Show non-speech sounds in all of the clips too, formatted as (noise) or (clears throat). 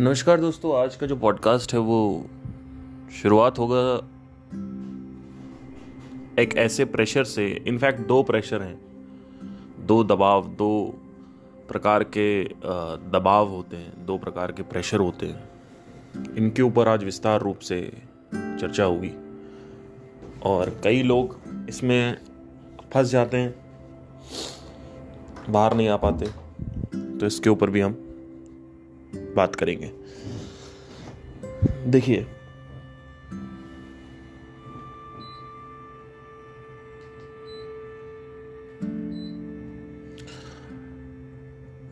नमस्कार दोस्तों, आज का जो पॉडकास्ट है वो शुरुआत होगा एक ऐसे प्रेशर से। इनफैक्ट दो प्रेशर हैं। दो दबाव, दो प्रकार के दबाव होते हैं, दो प्रकार के प्रेशर होते हैं। इनके ऊपर आज विस्तार रूप से चर्चा होगी। और कई लोग इसमें फंस जाते हैं, बाहर नहीं आ पाते तो इसके ऊपर भी हम बात करेंगे। देखिए।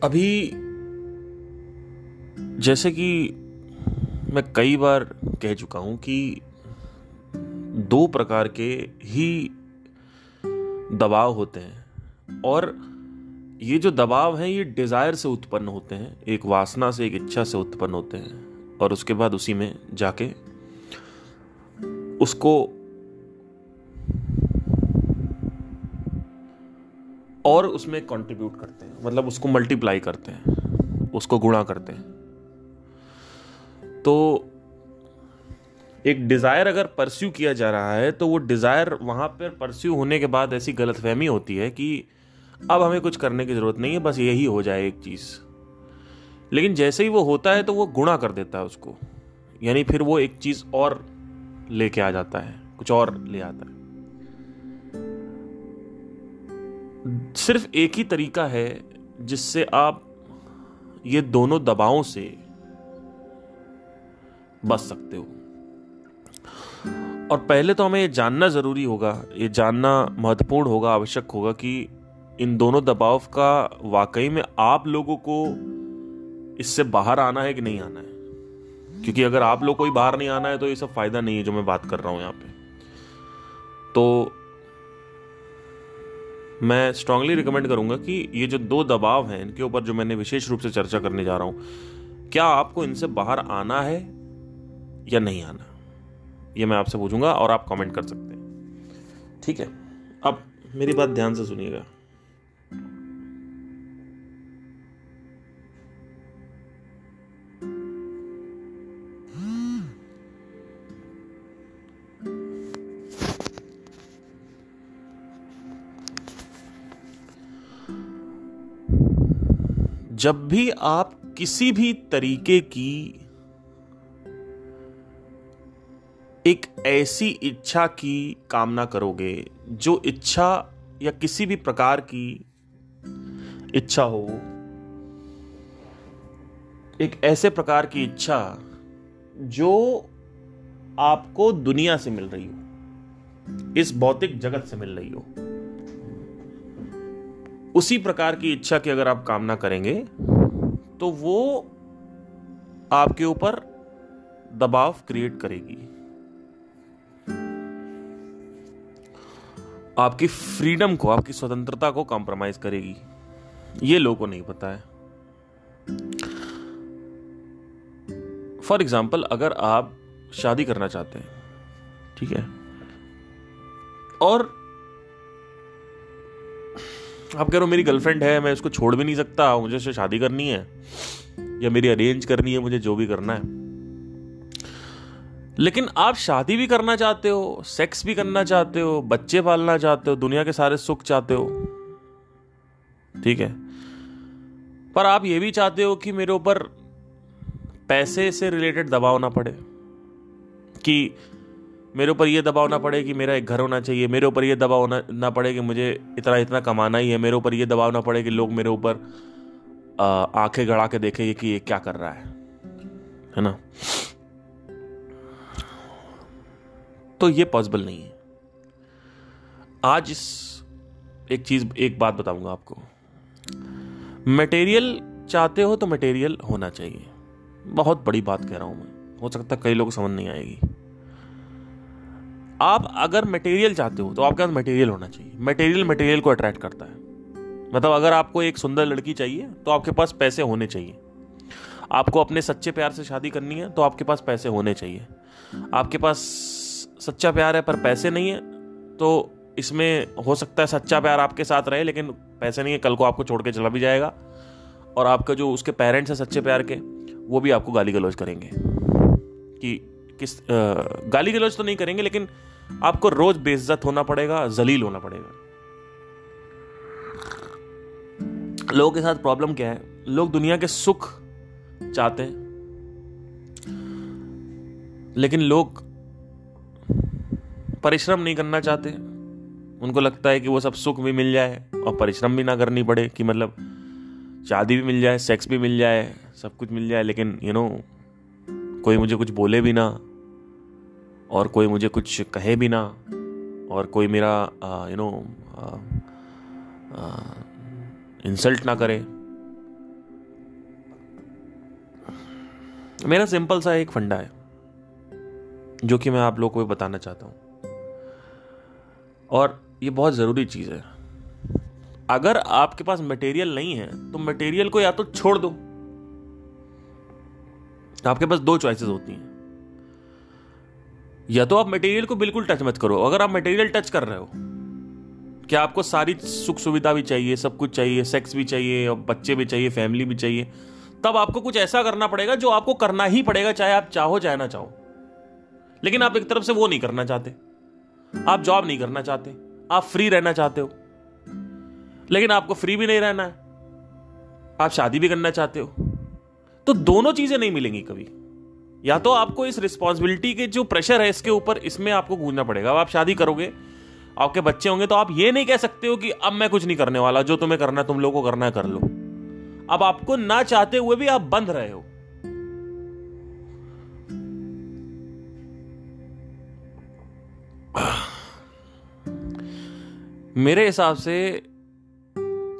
अभी जैसे कि मैं कई बार कह चुका हूँ कि दो प्रकार के ही दबाव होते हैं और ये जो दबाव है, ये डिज़ायर से उत्पन्न होते हैं, एक वासना से, एक इच्छा से उत्पन्न होते हैं। और उसके बाद उसी में जाके उसको और उसमें कंट्रीब्यूट करते हैं। मतलब उसको मल्टीप्लाई करते हैं, उसको गुणा करते हैं। तो एक डिज़ायर अगर परस्यू किया जा रहा है तो वो डिज़ायर वहाँ पर परस्यू होने के बाद ऐसी गलतफहमी होती है कि अब हमें कुछ करने की ज़रूरत नहीं है, बस यही हो जाए एक चीज़। लेकिन जैसे ही वो होता है तो वो गुणा कर देता है उसको। यानी फिर वो एक चीज़ और लेके आ जाता है, कुछ और ले आता है। सिर्फ़ एक ही तरीका है जिससे आप ये दोनों दबावों से बच सकते हो। और पहले तो हमें ये जानना ज़रूरी होगा, ये जानना महत्वपूर्ण होगा, आवश्यक होगा कि इन दोनों दबाव का वाकई में आप लोगों को इससे बाहर आना है कि नहीं आना है? क्योंकि अगर आप लोग को बाहर नहीं आना है तो ये सब फ़ायदा नहीं है जो मैं बात कर रहा हूँ यहाँ पे। तो मैं स्ट्रांगली रिकमेंड करूँगा कि ये जो दो दबाव हैं, इनके ऊपर जो मैंने विशेष रूप से चर्चा करने जा रहा हूँ, क्या आपको इनसे बाहर आना है या नहीं आना? ये मैं आपसे पूछूँगा और आप कमेंट कर सकते हैं। ठीक है? अब मेरी बात ध्यान से सुनिएगा। जब भी आप किसी भी तरीके की एक ऐसी इच्छा की कामना करोगे, जो इच्छा या किसी भी प्रकार की इच्छा हो, एक ऐसे प्रकार की इच्छा जो आपको दुनिया से मिल रही हो, इस भौतिक जगत से मिल रही हो उसी प्रकार की इच्छा की अगर आप कामना करेंगे तो वो आपके ऊपर दबाव क्रिएट करेगी। आपकी फ्रीडम को, आपकी स्वतंत्रता को कॉम्प्रोमाइज करेगी। ये लोगों को नहीं पता है। फॉर एग्ज़ाम्पल अगर आप शादी करना चाहते हैं, ठीक है? और आप कह रहे हो मेरी गर्लफ्रेंड है, मैं उसको छोड़ भी नहीं सकता, मुझे उससे शादी करनी है, या मेरी अरेंज करनी है, मुझे जो भी करना है। लेकिन आप शादी भी करना चाहते हो सेक्स भी करना चाहते हो, बच्चे पालना चाहते हो, दुनिया के सारे सुख चाहते हो, ठीक है? पर आप ये भी चाहते हो कि मेरे ऊपर पैसे से रिलेटेड दबाव ना पड़े, कि मेरे ऊपर ये दबाव ना पड़े कि मेरा एक घर होना चाहिए, मेरे ऊपर ये दबाव ना पड़े कि मुझे इतना इतना कमाना ही है, मेरे ऊपर ये दबाव ना पड़े कि लोग मेरे ऊपर आँखें गड़ा के देखेंगे कि ये क्या कर रहा है है ना? तो ये पॉसिबल नहीं है। आज इस, एक चीज़, एक बात बताऊँगा आपको। मटेरियल चाहते हो तो मटेरियल होना चाहिए। बहुत बड़ी बात कह रहा हूँ मैं। हो सकता है कई लोग समझ नहीं आएगी। आप अगर मटेरियल चाहते हो तो आपके पास मटेरियल होना चाहिए। मटेरियल मटेरियल को अट्रैक्ट करता है। मतलब अगर आपको एक सुंदर लड़की चाहिए तो आपके पास पैसे होने चाहिए। आपको अपने सच्चे प्यार से शादी करनी है तो आपके पास पैसे होने चाहिए। आपके पास सच्चा प्यार है, पर पैसे नहीं है तो इसमें हो सकता है सच्चा प्यार आपके साथ रहे, लेकिन पैसे नहीं है, कल को आपको छोड़ के चला भी जाएगा। और आपका जो उसके पेरेंट्स हैं सच्चे प्यार के, वो भी आपको गाली गलौज करेंगे। कि किस आ, गाली गलौज तो नहीं करेंगे लेकिन आपको रोज बेइज्जत होना पड़ेगा जलील होना पड़ेगा। लोगों के साथ प्रॉब्लम क्या है? लोग दुनिया के सुख चाहते हैं लेकिन लोग परिश्रम नहीं करना चाहते। उनको लगता है कि वो सब सुख भी मिल जाए और परिश्रम भी ना करनी पड़े कि मतलब शादी भी मिल जाए सेक्स भी मिल जाए सब कुछ मिल जाए लेकिन यू नो कोई मुझे कुछ बोले भी ना, और कोई मुझे कुछ कहे भी ना, और कोई मेरा यू नो इंसल्ट ना करे। मेरा सिंपल सा एक फंडा है, जो कि मैं आप लोगों को भी बताना चाहता हूँ। और ये बहुत ज़रूरी चीज़ है। अगर आपके पास मटेरियल नहीं है तो मटेरियल को या तो छोड़ दो। आपके पास दो चॉइसेस होती हैं। या तो आप मटेरियल को बिल्कुल टच मत करो। अगर आप मटेरियल टच कर रहे हो, क्या आपको सारी सुख सुविधा भी चाहिए, सब कुछ चाहिए सेक्स भी चाहिए, और बच्चे भी चाहिए फैमिली भी चाहिए, तब आपको कुछ ऐसा करना पड़ेगा जो आपको करना ही पड़ेगा, चाहे आप चाहो, चाहे ना चाहो। लेकिन आप एक तरफ़ से वो नहीं करना चाहते। आप जॉब नहीं करना चाहते। आप फ्री रहना चाहते हो। लेकिन आपको फ्री भी नहीं रहना है। आप शादी भी करना चाहते हो। तो दोनों चीज़ें नहीं मिलेंगी कभी। या तो आपको इस रिस्पॉन्सिबिलिटी के जो प्रेशर है इसके ऊपर, इसमें आपको गूंजना पड़ेगा। अब आप शादी करोगे, आपके बच्चे होंगे तो आप ये नहीं कह सकते हो कि अब मैं कुछ नहीं करने वाला, जो तुम्हें करना है तुम लोगों को करना है कर लो। अब आपको ना चाहते हुए भी आप बंध रहे हो। मेरे हिसाब से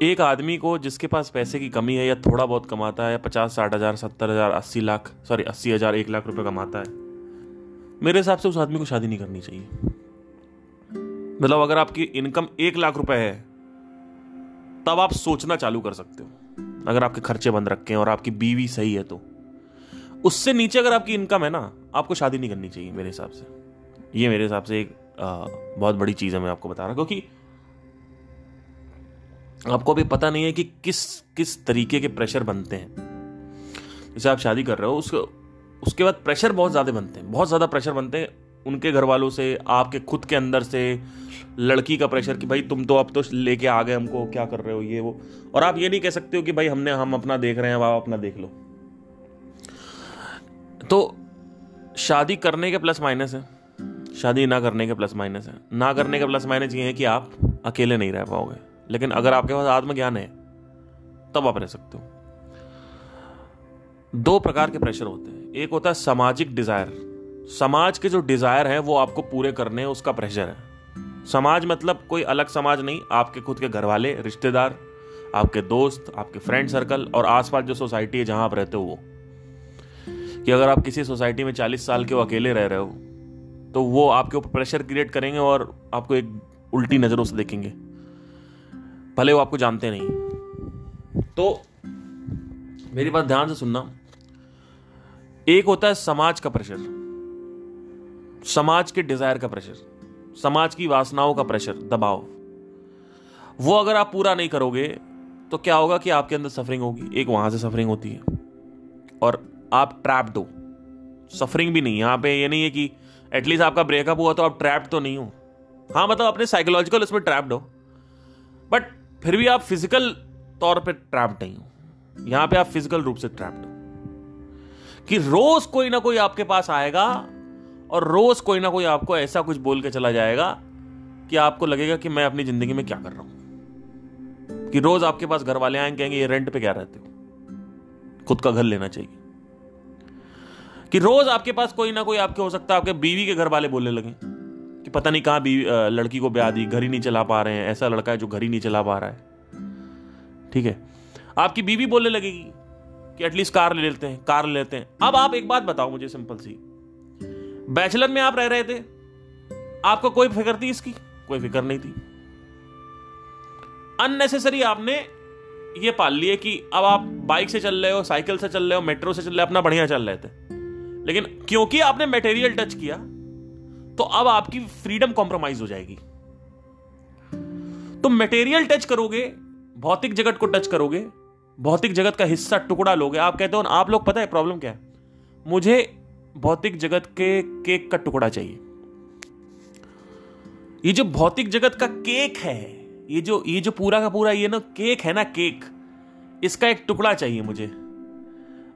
एक आदमी को जिसके पास पैसे की कमी है या थोड़ा बहुत कमाता है या पचास साठ हज़ार सत्तर हज़ार अस्सी लाख सॉरी अस्सी हज़ार एक लाख रुपए कमाता है मेरे हिसाब से उस आदमी को शादी नहीं करनी चाहिए। मतलब अगर आपकी इनकम एक लाख रुपए है तब आप सोचना चालू कर सकते हो अगर आपके खर्चे बंद रखे हैं और आपकी बीवी सही है तो। उससे नीचे अगर आपकी इनकम है ना आपको शादी नहीं करनी चाहिए मेरे हिसाब से। ये मेरे हिसाब से एक आ, बहुत बड़ी चीज़ है मैं आपको बता रहा क्योंकि आपको अभी पता नहीं है कि किस किस तरीके के प्रेशर बनते हैं। जैसे आप शादी कर रहे हो, उसको, उसके बाद प्रेशर बहुत ज़्यादा बनते हैं। बहुत ज़्यादा प्रेशर बनते हैं उनके घर वालों से, आपके खुद के अंदर से, लड़की का प्रेशर कि भाई तुम तो अब तो लेके आ गए हमको, क्या कर रहे हो ये वो। और आप ये नहीं कह सकते हो कि भाई हमने, हम अपना देख रहे हैं आप अपना देख लो। तो शादी करने के प्लस माइनस है। शादी ना करने के प्लस माइनस है। ना करने के प्लस माइनस ये है कि आप अकेले नहीं रह पाओगे। लेकिन अगर आपके पास आत्मज्ञान है, तब आप रह सकते हो। दो प्रकार के प्रेशर होते हैं। एक होता है सामाजिक डिज़ायर समाज के जो डिज़ायर है, वो आपको पूरे करने हैं, उसका प्रेशर है। समाज मतलब कोई अलग समाज नहीं, आपके खुद के घर वाले रिश्तेदार, आपके दोस्त, आपके फ्रेंड सर्कल और आसपास जो सोसाइटी है, जहाँ आप रहते हो वो। कि अगर आप किसी सोसाइटी में चालीस साल के वो अकेले रह रहे हो तो वो आपके ऊपर प्रेशर क्रिएट करेंगे और आपको एक उल्टी नज़रों से देखेंगे। भले वो आपको जानते नहीं। तो मेरी बात ध्यान से सुनना। एक होता है समाज का प्रेशर समाज के डिज़ायर का प्रेशर समाज की वासनाओं का प्रेशर दबाव। वो अगर आप पूरा नहीं करोगे तो क्या होगा कि आपके अंदर सफरिंग होगी। एक वहाँ से सफरिंग होती है। और आप ट्रैप्ड हो। सफरिंग भी नहीं यहाँ पे ये नहीं है कि एटलीस्ट आपका ब्रेकअप हुआ तो आप ट्रैप्ड तो नहीं हो। हाँ मतलब अपने साइकोलॉजिकल उसमें ट्रैप्ड हो। बट फिर भी आप फ़िज़िकल तौर पे ट्रैप्ड नहीं हो। यहाँ पे आप फ़िज़िकल रूप से ट्रैप्ड हो। कि रोज कोई ना कोई आपके पास आएगा और रोज कोई ना कोई आपको ऐसा कुछ बोल के चला जाएगा कि आपको लगेगा कि मैं अपनी ज़िंदगी में क्या कर रहा हूँ। कि रोज आपके पास घर वाले आएँगे, कहेंगे, ये रेंट पे क्या रहते हो? खुद का घर लेना चाहिए। कि रोज आपके पास कोई ना कोई आपके, हो सकता है आपके बीवी के घर वाले बोलने लगे। कि पता नहीं कहाँ भी लड़की को ब्याह दी घर ही नहीं चला पा रहे हैं, ऐसा लड़का है जो घर ही नहीं चला पा रहा है। ठीक है? आपकी बीवी बोलने लगेगी कि एटलीस्ट कार ले लेते हैं, कार ले लेते हैं। अब आप एक बात बताओ मुझे सिंपल सी। बैचलर में आप रह रहे थे? आपको कोई फ़िक्र थी इसकी? कोई फ़िक्र नहीं थी। अननेसेसरी आपने ये पाल लिए कि अब आप बाइक से चल रहे हो साइकिल से चल रहे हो मेट्रो से चल रहे हो, अपना बढ़िया चल रहे थे। लेकिन क्योंकि आपने मटेरियल टच किया तो अब आपकी फ्रीडम कॉम्प्रोमाइज हो जाएगी। तुम मटेरियल टच करोगे, भौतिक जगत को टच करोगे, भौतिक जगत का हिस्सा टुकड़ा लोगे। आप कहते हो ना आप लोग पता है प्रॉब्लम क्या है? मुझे भौतिक जगत के केक का टुकड़ा चाहिए। ये जो भौतिक जगत का केक है, ये जो ये जो पूरा का पूरा ये ना केक है ना केक इसका एक टुकड़ा चाहिए मुझे।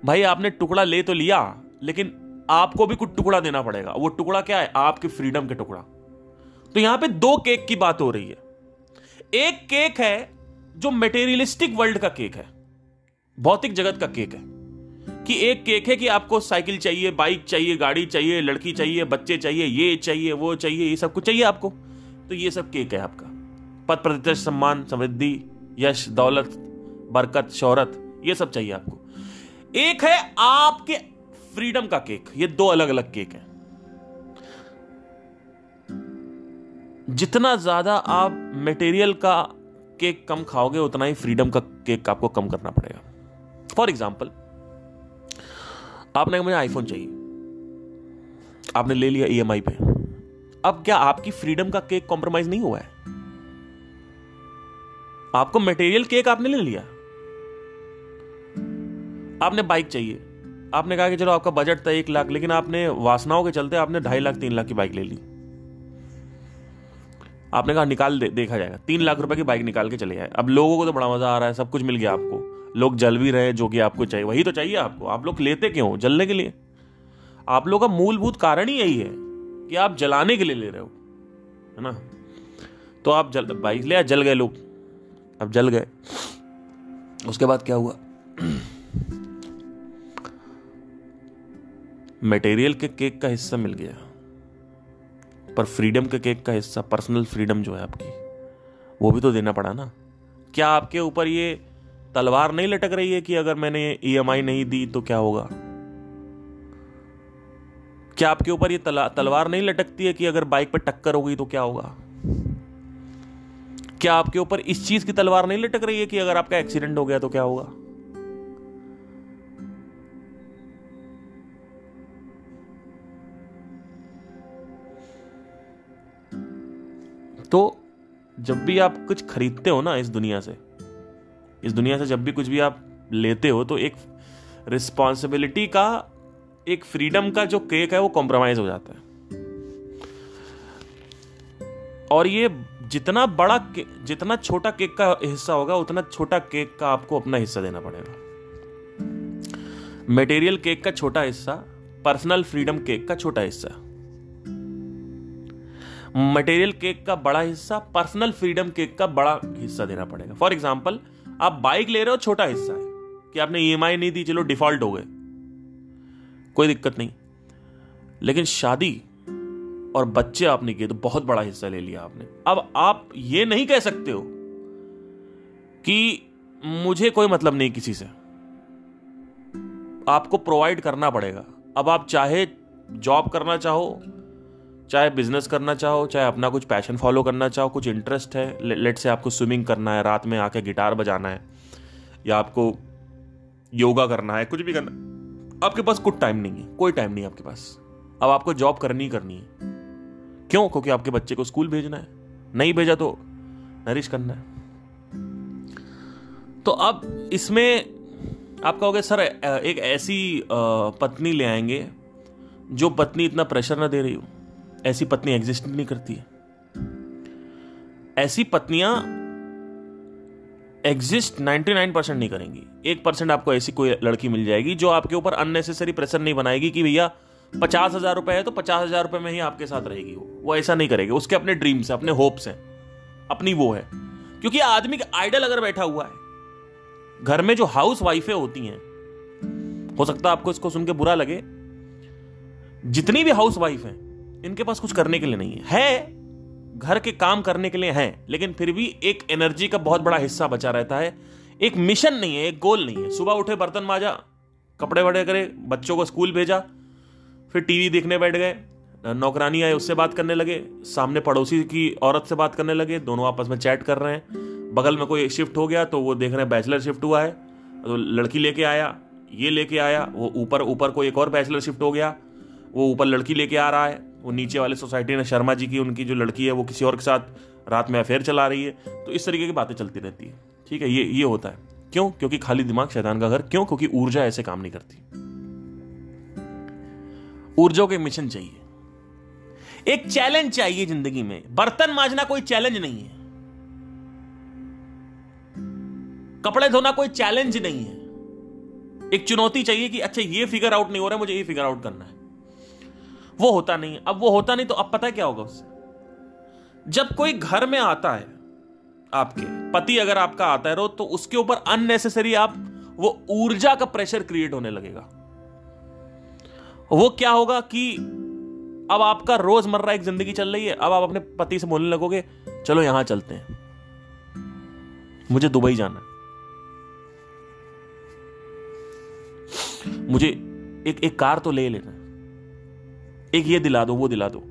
भाई, आपने टुकड़ा ले तो लिया, लेकिन आपको भी कुछ टुकड़ा देना पड़ेगा। वो टुकड़ा क्या है? आपके फ्रीडम के टुकड़ा। तो यहाँ पे दो केक की बात हो रही है। एक केक है जो मेटेरियलिस्टिक वर्ल्ड का केक है। भौतिक जगत का केक है। कि एक केक है कि आपको साइकिल चाहिए बाइक चाहिए, गाड़ी चाहिए, लड़की चाहिए, बच्चे चाहिए, ये चाहिए, वो चाहिए, ये सब कुछ चाहिए आपको। तो ये सब केक है आपका। पद प्रतिष्ठ, सम्मान, समृद्धि, यश, दौलत, बरकत, शोहरत, ये सब चाहिए आपको। एक है आपके फ्रीडम का केक, ये दो अलग अलग केक हैं। जितना ज़्यादा आप मटेरियल का केक कम खाओगे, उतना ही फ्रीडम का केक आपको कम करना पड़ेगा। फॉर एग्ज़ाम्पल आपने मुझे आईफोन चाहिए। आपने ले लिया ईएमआई पे। अब क्या आपकी फ्रीडम का केक कॉम्प्रोमाइज नहीं हुआ है? आपको मटेरियल केक आपने ले लिया। आपने बाइक चाहिए। आपने कहा कि चलो आपका बजट था एक लाख लेकिन आपने वासनाओं के चलते आपने ढाई लाख तीन लाख की बाइक ले ली। आपने कहा निकाल दे, देखा जाएगा। तीन लाख रुपए की बाइक निकाल के चले जाए अब लोगों को तो बड़ा मज़ा आ रहा है सब कुछ मिल गया आपको। लोग जल भी रहे जो कि आपको चाहिए। वही तो चाहिए आपको। आप लोग लेते क्यों जलने के लिए। आप लोगों का मूलभूत कारण ही यही है कि आप जलाने के लिए ले रहे हो है ना? तो आप जल बाइक ले जल गए लोग। अब जल गए। उसके बाद क्या हुआ? (clears throat) मटेरियल के केक का हिस्सा मिल गया। पर फ्रीडम के केक का हिस्सा पर्सनल फ्रीडम जो है आपकी, वो भी तो देना पड़ा ना। क्या आपके ऊपर ये तलवार नहीं लटक रही है कि अगर मैंने ईएमआई नहीं दी तो क्या होगा? क्या आपके ऊपर ये तलवार नहीं लटकती है कि अगर बाइक पर टक्कर हो गई तो क्या होगा? क्या आपके ऊपर इस चीज़ की तलवार नहीं लटक रही है कि अगर आपका एक्सीडेंट हो गया तो क्या होगा? तो जब भी आप कुछ खरीदते हो ना इस दुनिया से, इस दुनिया से जब भी कुछ भी आप लेते हो तो एक रिस्पॉन्सिबिलिटी का, एक फ्रीडम का जो केक है, वो कॉम्प्रोमाइज हो जाता है। और ये जितना बड़ा जितना छोटा केक का हिस्सा होगा, उतना छोटा केक का आपको अपना हिस्सा देना पड़ेगा। मटेरियल केक का छोटा हिस्सा पर्सनल फ्रीडम केक का छोटा हिस्सा। मटेरियल केक का बड़ा हिस्सा पर्सनल फ्रीडम केक का बड़ा हिस्सा देना पड़ेगा। फॉर एग्ज़ाम्पल आप बाइक ले रहे हो, छोटा हिस्सा है, कि आपने ईएमआई नहीं दी, चलो डिफ़ॉल्ट हो गए। कोई दिक्कत नहीं। लेकिन शादी और बच्चे आपने किए तो बहुत बड़ा हिस्सा ले लिया आपने। अब आप ये नहीं कह सकते हो कि मुझे कोई मतलब नहीं किसी से। आपको प्रोवाइड करना पड़ेगा। अब आप चाहे जॉब करना चाहो चाहे बिज़नेस करना चाहो, चाहे अपना कुछ पैशन फॉलो करना चाहो, कुछ इंटरेस्ट है लेट से आपको स्विमिंग करना है, रात में आके गिटार बजाना है, या आपको योगा करना है, कुछ भी करना, आपके पास कुछ टाइम नहीं है, कोई टाइम नहीं है आपके पास। अब आपको जॉब करनी ही करनी है। क्यों? क्योंकि आपके बच्चे को स्कूल भेजना है। नहीं भेजा तो नरिश करना है। तो अब इसमें आप कहोगे, सर, एक ऐसी पत्नी ले आएँगे, जो पत्नी इतना प्रेशर ना दे रही हो। ऐसी पत्नी एग्जिस्ट नहीं करती है। ऐसी पत्नियाँ एग्जिस्ट 99 परसेंट नहीं करेंगी। एक परसेंट आपको ऐसी कोई लड़की मिल जाएगी जो आपके ऊपर अननेसेसरी प्रेशर नहीं बनाएगी कि भैया पचास हज़ार रुपए है तो पचास हज़ार रुपए में ही आपके साथ रहेगी वो। वो ऐसा नहीं करेगी। उसके अपने ड्रीम्स है, अपने होप्स हैं, अपनी वो है। क्योंकि आदमी का आइडल अगर बैठा हुआ है, घर में जो हाउस वाइफें होती हैं, हो सकता है आपको इसको सुन के बुरा लगे, जितनी भी हाउस वाइफ हैं इनके पास कुछ करने के लिए नहीं है। घर के काम करने के लिए है, लेकिन फिर भी एक एनर्जी का बहुत बड़ा हिस्सा बचा रहता है। एक मिशन नहीं है, एक गोल नहीं है। सुबह उठे, बर्तन माजा, कपड़े वड़े करे, बच्चों को स्कूल भेजा, फिर टीवी देखने बैठ गए, नौकरानी आए, उससे बात करने लगे, सामने पड़ोसी की औरत से बात करने लगे, दोनों आपस में चैट कर रहे हैं। बगल में कोई शिफ्ट हो गया तो वो देख रहे हैं बैचलर शिफ्ट हुआ है। तो लड़की लेके आया, ये लेके आया, वो ऊपर ऊपर कोई एक और बैचलर शिफ्ट हो गया, वो ऊपर लड़की लेके आ रहा है। वो नीचे वाले सोसाइटी ने शर्मा जी की, उनकी जो लड़की है, वो किसी और के साथ रात में अफेयर चला रही है। तो इस तरीके की बातें चलती रहती है। ठीक है, ये ये होता है। क्यों? क्योंकि खाली दिमाग शैतान का घर। क्यों? क्योंकि ऊर्जा ऐसे काम नहीं करती। ऊर्जा के मिशन चाहिए। एक चैलेंज चाहिए ज़िंदगी में। बर्तन मांजना कोई चैलेंज नहीं है। कपड़े धोना कोई चैलेंज नहीं है। एक चुनौती चाहिए कि अच्छा ये फिगर आउट नहीं हो रहा है, मुझे ये फिगर आउट करना है। वो होता नहीं अब वो होता नहीं तो अब पता है क्या होगा उससे? जब कोई घर में आता है आपके, पति अगर आपका आता है रो तो उसके ऊपर अननेसेसरी आप, वो ऊर्जा का प्रेशर क्रिएट होने लगेगा। वो क्या होगा कि अब आपका रोज़मर्रा एक ज़िंदगी चल रही है, अब आप अपने पति से बोलने लगोगे, चलो यहाँ चलते हैं। मुझे दुबई जाना है। मुझे एक एक कार तो ले लेना एक ये दिला दो, वो दिला दो।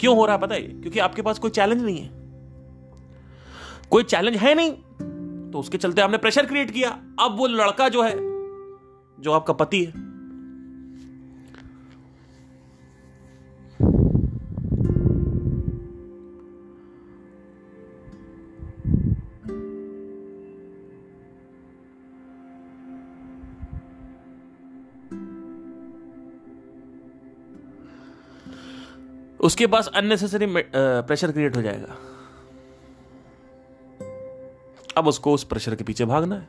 क्यों हो रहा है पता है? क्योंकि आपके पास कोई चैलेंज नहीं है। कोई चैलेंज है नहीं। तो उसके चलते आपने प्रेशर क्रिएट किया। अब वो लड़का जो है, जो आपका पति है उसके पास अननेसेसरी प्रेशर क्रिएट हो जाएगा। अब उसको उस प्रेशर के पीछे भागना है।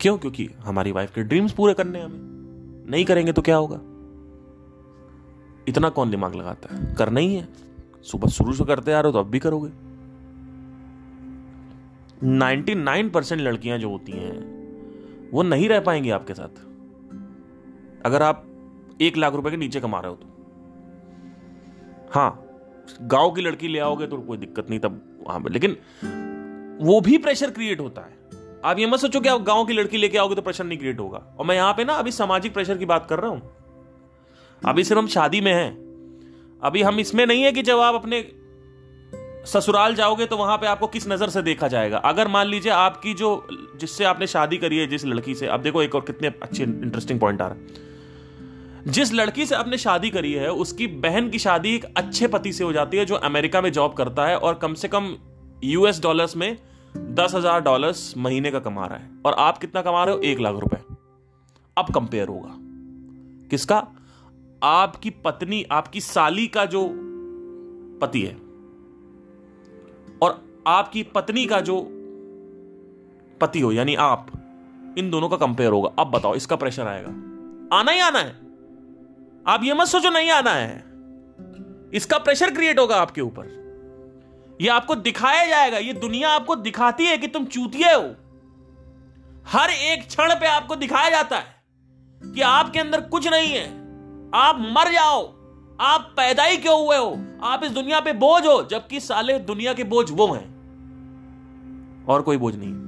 क्यों? क्योंकि हमारी वाइफ के ड्रीम्स पूरे करने हमें। नहीं करेंगे तो क्या होगा? इतना कौन दिमाग लगाता है? करना ही है। सुबह शुरू से करते आ रहे हो तो अब भी करोगे। 99 परसेंट लड़कियाँ जो होती हैं, वो नहीं रह पाएँगी आपके साथ। अगर आप एक लाख रुपए के नीचे कमा रहे हो तो। हाँ गाँव की लड़की ले आओगे तो कोई दिक्कत नहीं तब हाँ लेकिन वो भी प्रेशर क्रिएट होता है। आप ये मत सोचो कि आप गाँव की लड़की लेके आओगे तो प्रेशर नहीं क्रिएट होगा। और मैं यहाँ पे ना अभी सामाजिक प्रेशर की बात कर रहा हूँ। अभी सिर्फ़ हम शादी में हैं। अभी हम इसमें नहीं है कि जब आप अपने ससुराल जाओगे तो वहाँ पे आपको किस नज़र से देखा जाएगा। अगर मान लीजिए आपकी जो, जिससे आपने शादी करी है, जिस लड़की से, अब देखो एक और कितने अच्छे इंटरेस्टिंग पॉइंट आ रहा है। जिस लड़की से आपने शादी करी है, उसकी बहन की शादी एक अच्छे पति से हो जाती है, जो अमेरिका में जॉब करता है और कम से कम यूएस डॉलर्स में दस हज़ार डॉलर्स महीने का कमा रहा है। और आप कितना कमा रहे हो? एक लाख रुपए। अब कंपेयर होगा। किसका? आपकी पत्नी, आपकी साली का जो पति है। और आपकी पत्नी का जो पति हो, यानी आप, इन दोनों का कंपेयर होगा। अब बताओ, इसका प्रेशर आएगा। आना ही आना है। आप ये मत सोचो नहीं आना है। इसका प्रेशर क्रिएट होगा आपके ऊपर। ये आपको दिखाया जाएगा, ये दुनिया आपको दिखाती है कि तुम चूतिए हो। हर एक क्षण पे आपको दिखाया जाता है कि आपके अंदर कुछ नहीं है। आप मर जाओ, आप पैदा ही क्यों हुए हो? आप इस दुनिया पे बोझ हो, जबकि साले दुनिया के बोझ वो हैं। और कोई बोझ नहीं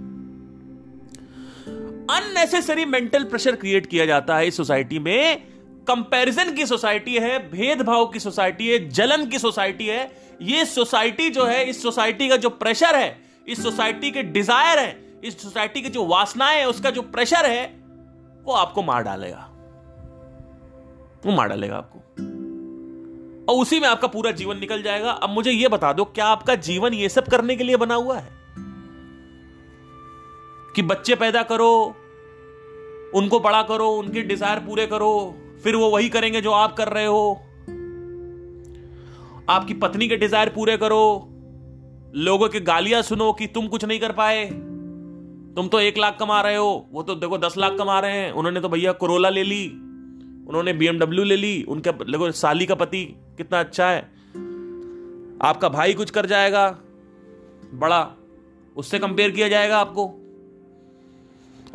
अननेसेसरी मेंटल प्रेशर क्रिएट किया जाता है इस सोसाइटी में कंपैरिजन की सोसाइटी है, भेदभाव की सोसाइटी है, जलन की सोसाइटी है, ये सोसाइटी जो है, इस सोसाइटी का जो प्रेशर है, इस सोसाइटी के डिज़ायर है, इस सोसाइटी की जो वासनाएँ है, उसका जो प्रेशर है, वो आपको मार डालेगा। वो मार डालेगा आपको। और उसी में आपका पूरा जीवन निकल जाएगा। अब मुझे यह बता दो, क्या आपका जीवन ये सब करने के लिए बना हुआ है? कि बच्चे पैदा करो, उनको बड़ा करो, उनके डिज़ायर पूरे करो फिर वो वही करेंगे जो आप कर रहे हो। आपकी पत्नी के डिज़ायर पूरे करो। लोगों की गालियाँ सुनो कि तुम कुछ नहीं कर पाए। तुम तो एक लाख कमा रहे हो, वो तो देखो दस लाख कमा रहे हैं। उन्होंने तो भैया कोरोला ले ली, उन्होंने बीएमडब्ल्यू ले ली, उनके देखो साली का पति कितना अच्छा है। आपका भाई कुछ कर जाएगा, बड़ा, उससे कंपेयर किया जाएगा आपको।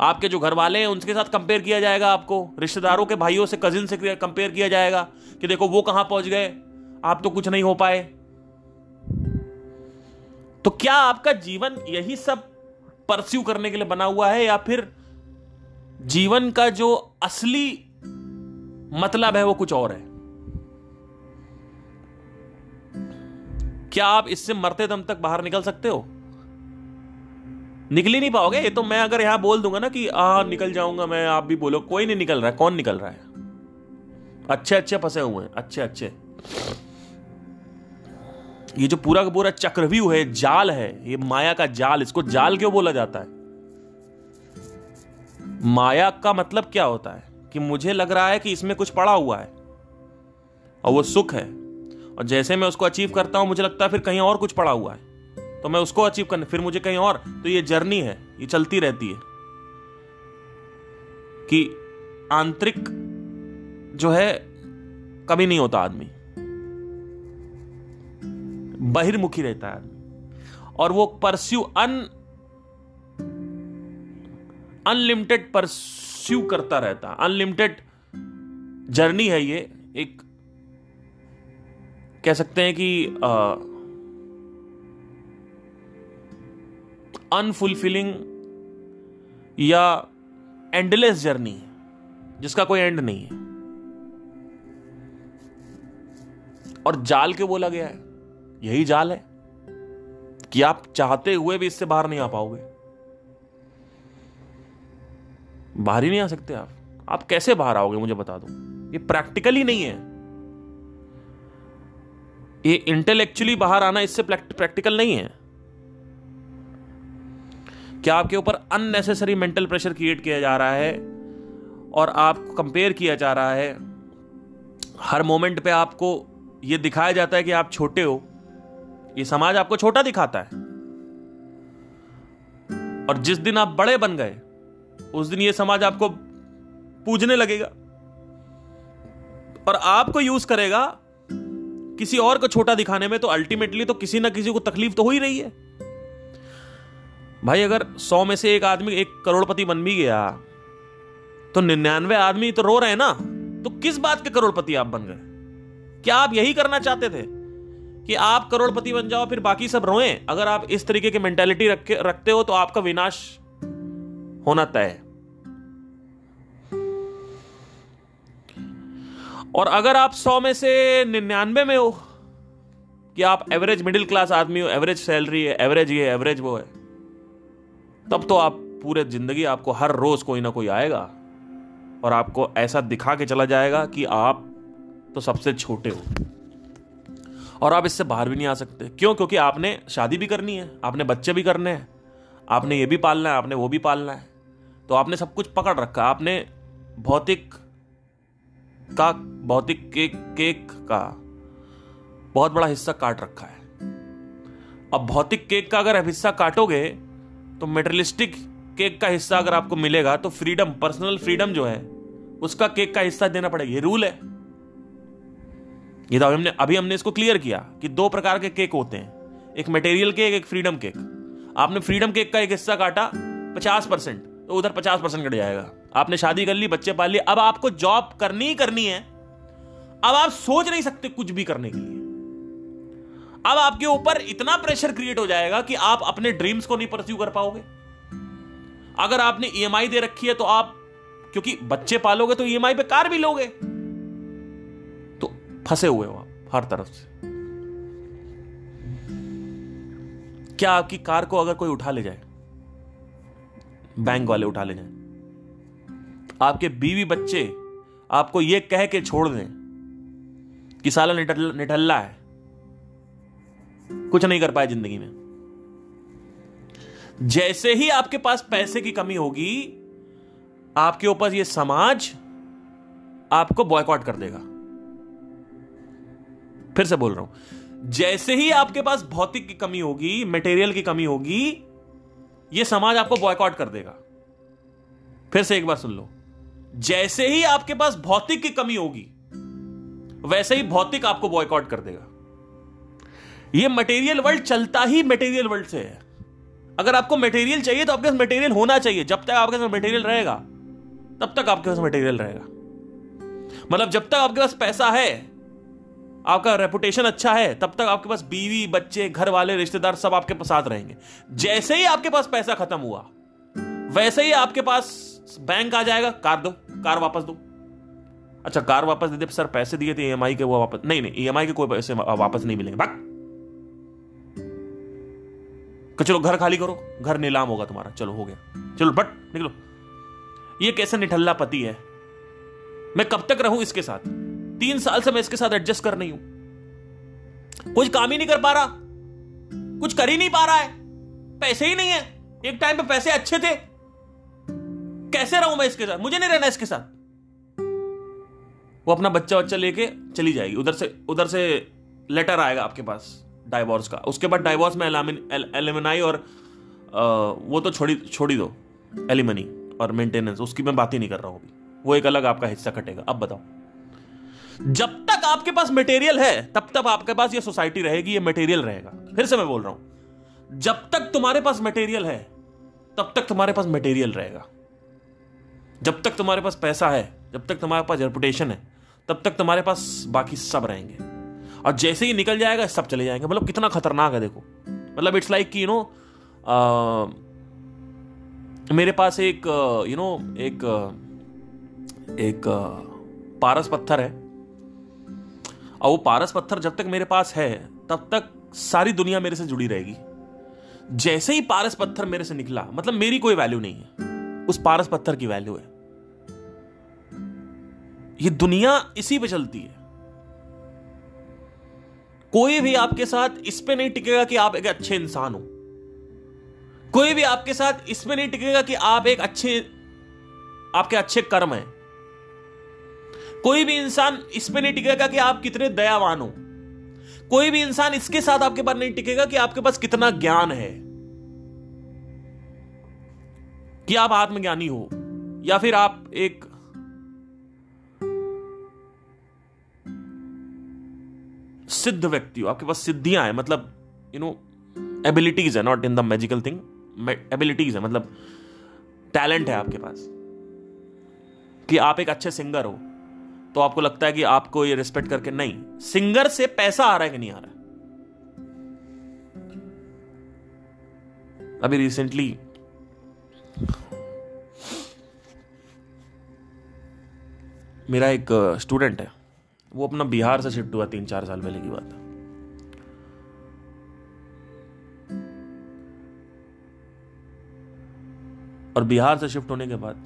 आपके जो घर वाले हैं, उनके साथ कंपेयर किया जाएगा आपको। रिश्तेदारों के भाइयों से कजिन से कंपेयर किया जाएगा कि देखो, वो कहाँ पहुँच गए, आप तो कुछ नहीं हो पाए। तो क्या आपका जीवन यही सब परस्यू करने के लिए बना हुआ है, या फिर जीवन का जो असली मतलब है, वो कुछ और है? क्या आप इससे मरते दम तक बाहर निकल सकते हो? निकल ही नहीं पाओगे? ये तो मैं अगर यहाँ बोल दूँगा ना कि, आ, निकल जाऊँगा मैं, आप भी बोलो। कोई नहीं निकल रहा है, कौन निकल रहा है? अच्छे अच्छे फंसे हुए हैं, अच्छे अच्छे। ये जो पूरा का पूरा चक्रव्यूह है, जाल है, ये माया का जाल, इसको जाल क्यों बोला जाता है? माया का मतलब क्या होता है? कि मुझे लग रहा है कि इसमें कुछ पड़ा हुआ है, और वो सुख है, और जैसे मैं उसको अचीव करता हूँ, मुझे लगता है फिर कहीं और कुछ पड़ा हुआ है। तो मैं उसको अचीव करने, फिर मुझे कहीं और तो ये जर्नी है, ये चलती रहती है। कि आंतरिक जो है कभी नहीं होता आदमी। बहिर्मुखी रहता है आदमी। और वो परस्यू अन अनलिमिटेड परस्यू करता रहता अनलिमिटेड जर्नी है ये, एक, कह सकते हैं कि अनफुलफिलिंग या एंडलेस जर्नी जिसका कोई एंड नहीं है। और जाल क्यों बोला गया है? यही जाल है कि आप चाहते हुए भी इससे बाहर नहीं आ पाओगे। बाहर ही नहीं आ सकते आप। आप कैसे बाहर आओगे, मुझे बता दो। ये प्रैक्टिकल ही नहीं है। ये इंटेलेक्चुअली बाहर आना इससे प्रैक्टिकल नहीं है। क्या आपके ऊपर अननेसेसरी मेंटल प्रेशर क्रिएट किया जा रहा है? और आपको कंपेयर किया जा रहा है। हर मोमेंट पे आपको ये दिखाया जाता है कि आप छोटे हो। ये समाज आपको छोटा दिखाता है। और जिस दिन आप बड़े बन गए, उस दिन ये समाज आपको पूजने लगेगा। और आपको यूज़ करेगा किसी और को छोटा दिखाने में तो अल्टीमेटली तो किसी ना किसी को तकलीफ़ तो हो ही रही है। भाई, अगर सौ में से एक आदमी, एक करोड़पति बन भी गया तो निन्यानवे आदमी तो रो रहे हैं ना? तो किस बात के करोड़पति आप बन गए? क्या आप यही करना चाहते थे? कि आप करोड़पति बन जाओ, फिर बाकी सब रोए? अगर आप इस तरीके की मेंटेलिटी रख, रखते हो तो आपका विनाश होना तय और अगर आप सौ में से निन्यानवे में हो, कि आप एवरेज मिडिल क्लास आदमी हो एवरेज सैलरी है एवरेज ये एवरेज वो है तब तो आप पूरे ज़िंदगी आपको हर रोज कोई ना कोई आएगा और आपको ऐसा दिखा के चला जाएगा कि आप तो सबसे छोटे हो। और आप इससे बाहर भी नहीं आ सकते। क्यों? क्योंकि आपने शादी भी करनी है, आपने बच्चे भी करने हैं, आपने ये भी पालना है, आपने वो भी पालना है। तो आपने सब कुछ पकड़ रखा, आपने भौतिक का, भौतिक केक केक का बहुत बड़ा हिस्सा काट रखा है। अब भौतिक केक का अगर हिस्सा काटोगे तो मेटेरियलिस्टिक केक का हिस्सा अगर आपको मिलेगा तो फ्रीडम पर्सनल फ्रीडम जो है, उसका केक का हिस्सा देना पड़ेगा। ये रूल है। ये तो हमने अभी हमने इसको क्लियर किया कि दो प्रकार के केक होते हैं। एक मटेरियल केक एक फ्रीडम केक आपने फ्रीडम केक का एक हिस्सा काटा, पचास परसेंट तो उधर पचास परसेंट कट जाएगा। आपने शादी कर ली, बच्चे पाल लिए, अब आपको जॉब करनी ही करनी है। अब आप सोच नहीं सकते कुछ भी करने के लिए। अब आपके ऊपर इतना प्रेशर क्रिएट हो जाएगा कि आप अपने ड्रीम्स को नहीं परस्यू कर पाओगे। अगर आपने ईएमआई दे रखी है तो आप, क्योंकि बच्चे पालोगे तो ईएमआई पे कार भी लोगे। तो फंसे हुए हो आप, हर तरफ़ से। क्या आपकी कार को अगर कोई उठा ले जाए बैंक वाले उठा ले जाए, आपके बीवी बच्चे आपको यह कह के छोड़ दें कि साला निठल्ला है। कुछ नहीं कर पाए ज़िंदगी में। जैसे ही आपके पास पैसे की कमी होगी, आपके ऊपर यह समाज आपको बॉयकॉट कर देगा। फिर से बोल रहा हूँ, जैसे ही आपके पास भौतिक की कमी होगी मटेरियल की कमी होगी यह समाज आपको बॉयकॉट कर देगा। फिर से एक बार सुन लो, जैसे ही आपके पास भौतिक की कमी होगी, वैसे ही भौतिक आपको बॉयकॉट कर देगा। यह मटेरियल वर्ल्ड चलता ही मटेरियल वर्ल्ड से है। अगर आपको मटेरियल चाहिए तो आपके पास मटेरियल होना चाहिए। जब तक आपके पास मटेरियल रहेगा, तब तक आपके पास मटेरियल रहेगा। मतलब जब तक आपके पास पैसा है, आपका रेपुटेशन अच्छा है, तब तक आपके पास बीवी, बच्चे घर वाले रिश्तेदार सब आपके साथ रहेंगे। जैसे ही आपके पास पैसा खत्म हुआ, वैसे ही आपके पास बैंक आ जाएगा। कार दो, कार वापस दो। अच्छा कार वापस दे दे सर पैसे दिए थे ईएमआई के, वो वापस नहीं नहीं ईएमआई के कोई पैसे वापस नहीं मिलेंगे। बाक चलो घर खाली करो, घर नीलाम होगा तुम्हारा। चलो, हो गया। चलो, बट निकलो। ये कैसे निठल्ला पति है? मैं कब तक रहूँ इसके साथ? तीन साल से मैं इसके साथ एडजस्ट कर नहीं हूँ। कुछ काम ही नहीं कर पा रहा। कुछ कर ही नहीं पा रहा है। पैसे ही नहीं है। एक टाइम पे पैसे अच्छे थे। कैसे रहूँ मैं इसके साथ? मुझे नहीं रहना इसके साथ। वो अपना बच्चा बच्चा लेके चली जाएगी। उधर से उधर से लेटर आएगा आपके पास। डाइवोर्स का। उसके बाद डाइवोर्स में एलिमनाई और आ, वो तो छोड़ी छोड़ी दो एलिमनी और मेंटेनेंस उसकी मैं बात ही नहीं कर रहा हूँ अभी। वो एक अलग आपका हिस्सा कटेगा। अब बताओ। जब तक आपके पास मटेरियल है तब तक आपके पास ये सोसाइटी रहेगी ये मटेरियल रहेगा। फिर से मैं बोल रहा हूँ। जब तक तुम्हारे पास मटेरियल है तब तक तुम्हारे पास मटेरियल रहेगा। जब तक तुम्हारे पास पैसा है जब तक तुम्हारे पास रेपुटेशन है तब तक तुम्हारे पास बाकी सब रहेंगे। और जैसे ही निकल जाएगा, सब चले जाएँगे। मतलब कितना खतरनाक है, देखो। मतलब इट्स लाइक कि यू नो मेरे पास एक यू नो एक एक पारस पत्थर है। और वो पारस पत्थर जब तक मेरे पास है, तब तक सारी दुनिया मेरे से जुड़ी रहेगी। जैसे ही पारस पत्थर मेरे से निकला मतलब मेरी कोई वैल्यू नहीं है। उस पारस पत्थर की वैल्यू है। ये दुनिया इसी पे चलती है। कोई भी आपके साथ इस पे नहीं टिकेगा कि आप एक अच्छे इंसान हो। कोई भी आपके साथ इस इसमें नहीं टिकेगा कि आप एक अच्छे, आपके अच्छे कर्म हैं। कोई भी इंसान इस पे नहीं टिकेगा कि आप कितने दयावान हो। कोई भी इंसान इसके साथ आपके पास नहीं टिकेगा कि आपके पास कितना ज्ञान है। कि आप आत्मज्ञानी हो, या फिर आप एक सिद्ध व्यक्ति हो, आपके पास सिद्धियाँ हैं मतलब यू नो एबिलिटीज है not in the magical thing abilities है मतलब टैलेंट है आपके पास। कि आप एक अच्छे सिंगर हो तो आपको लगता है कि आपको ये रिस्पेक्ट करके नहीं सिंगर से पैसा आ रहा है कि नहीं आ रहा है? अभी रिसेंटली मेरा एक स्टूडेंट है। वो अपना बिहार से शिफ्ट हुआ, तीन चार साल पहले की बात और बिहार से शिफ्ट होने के बाद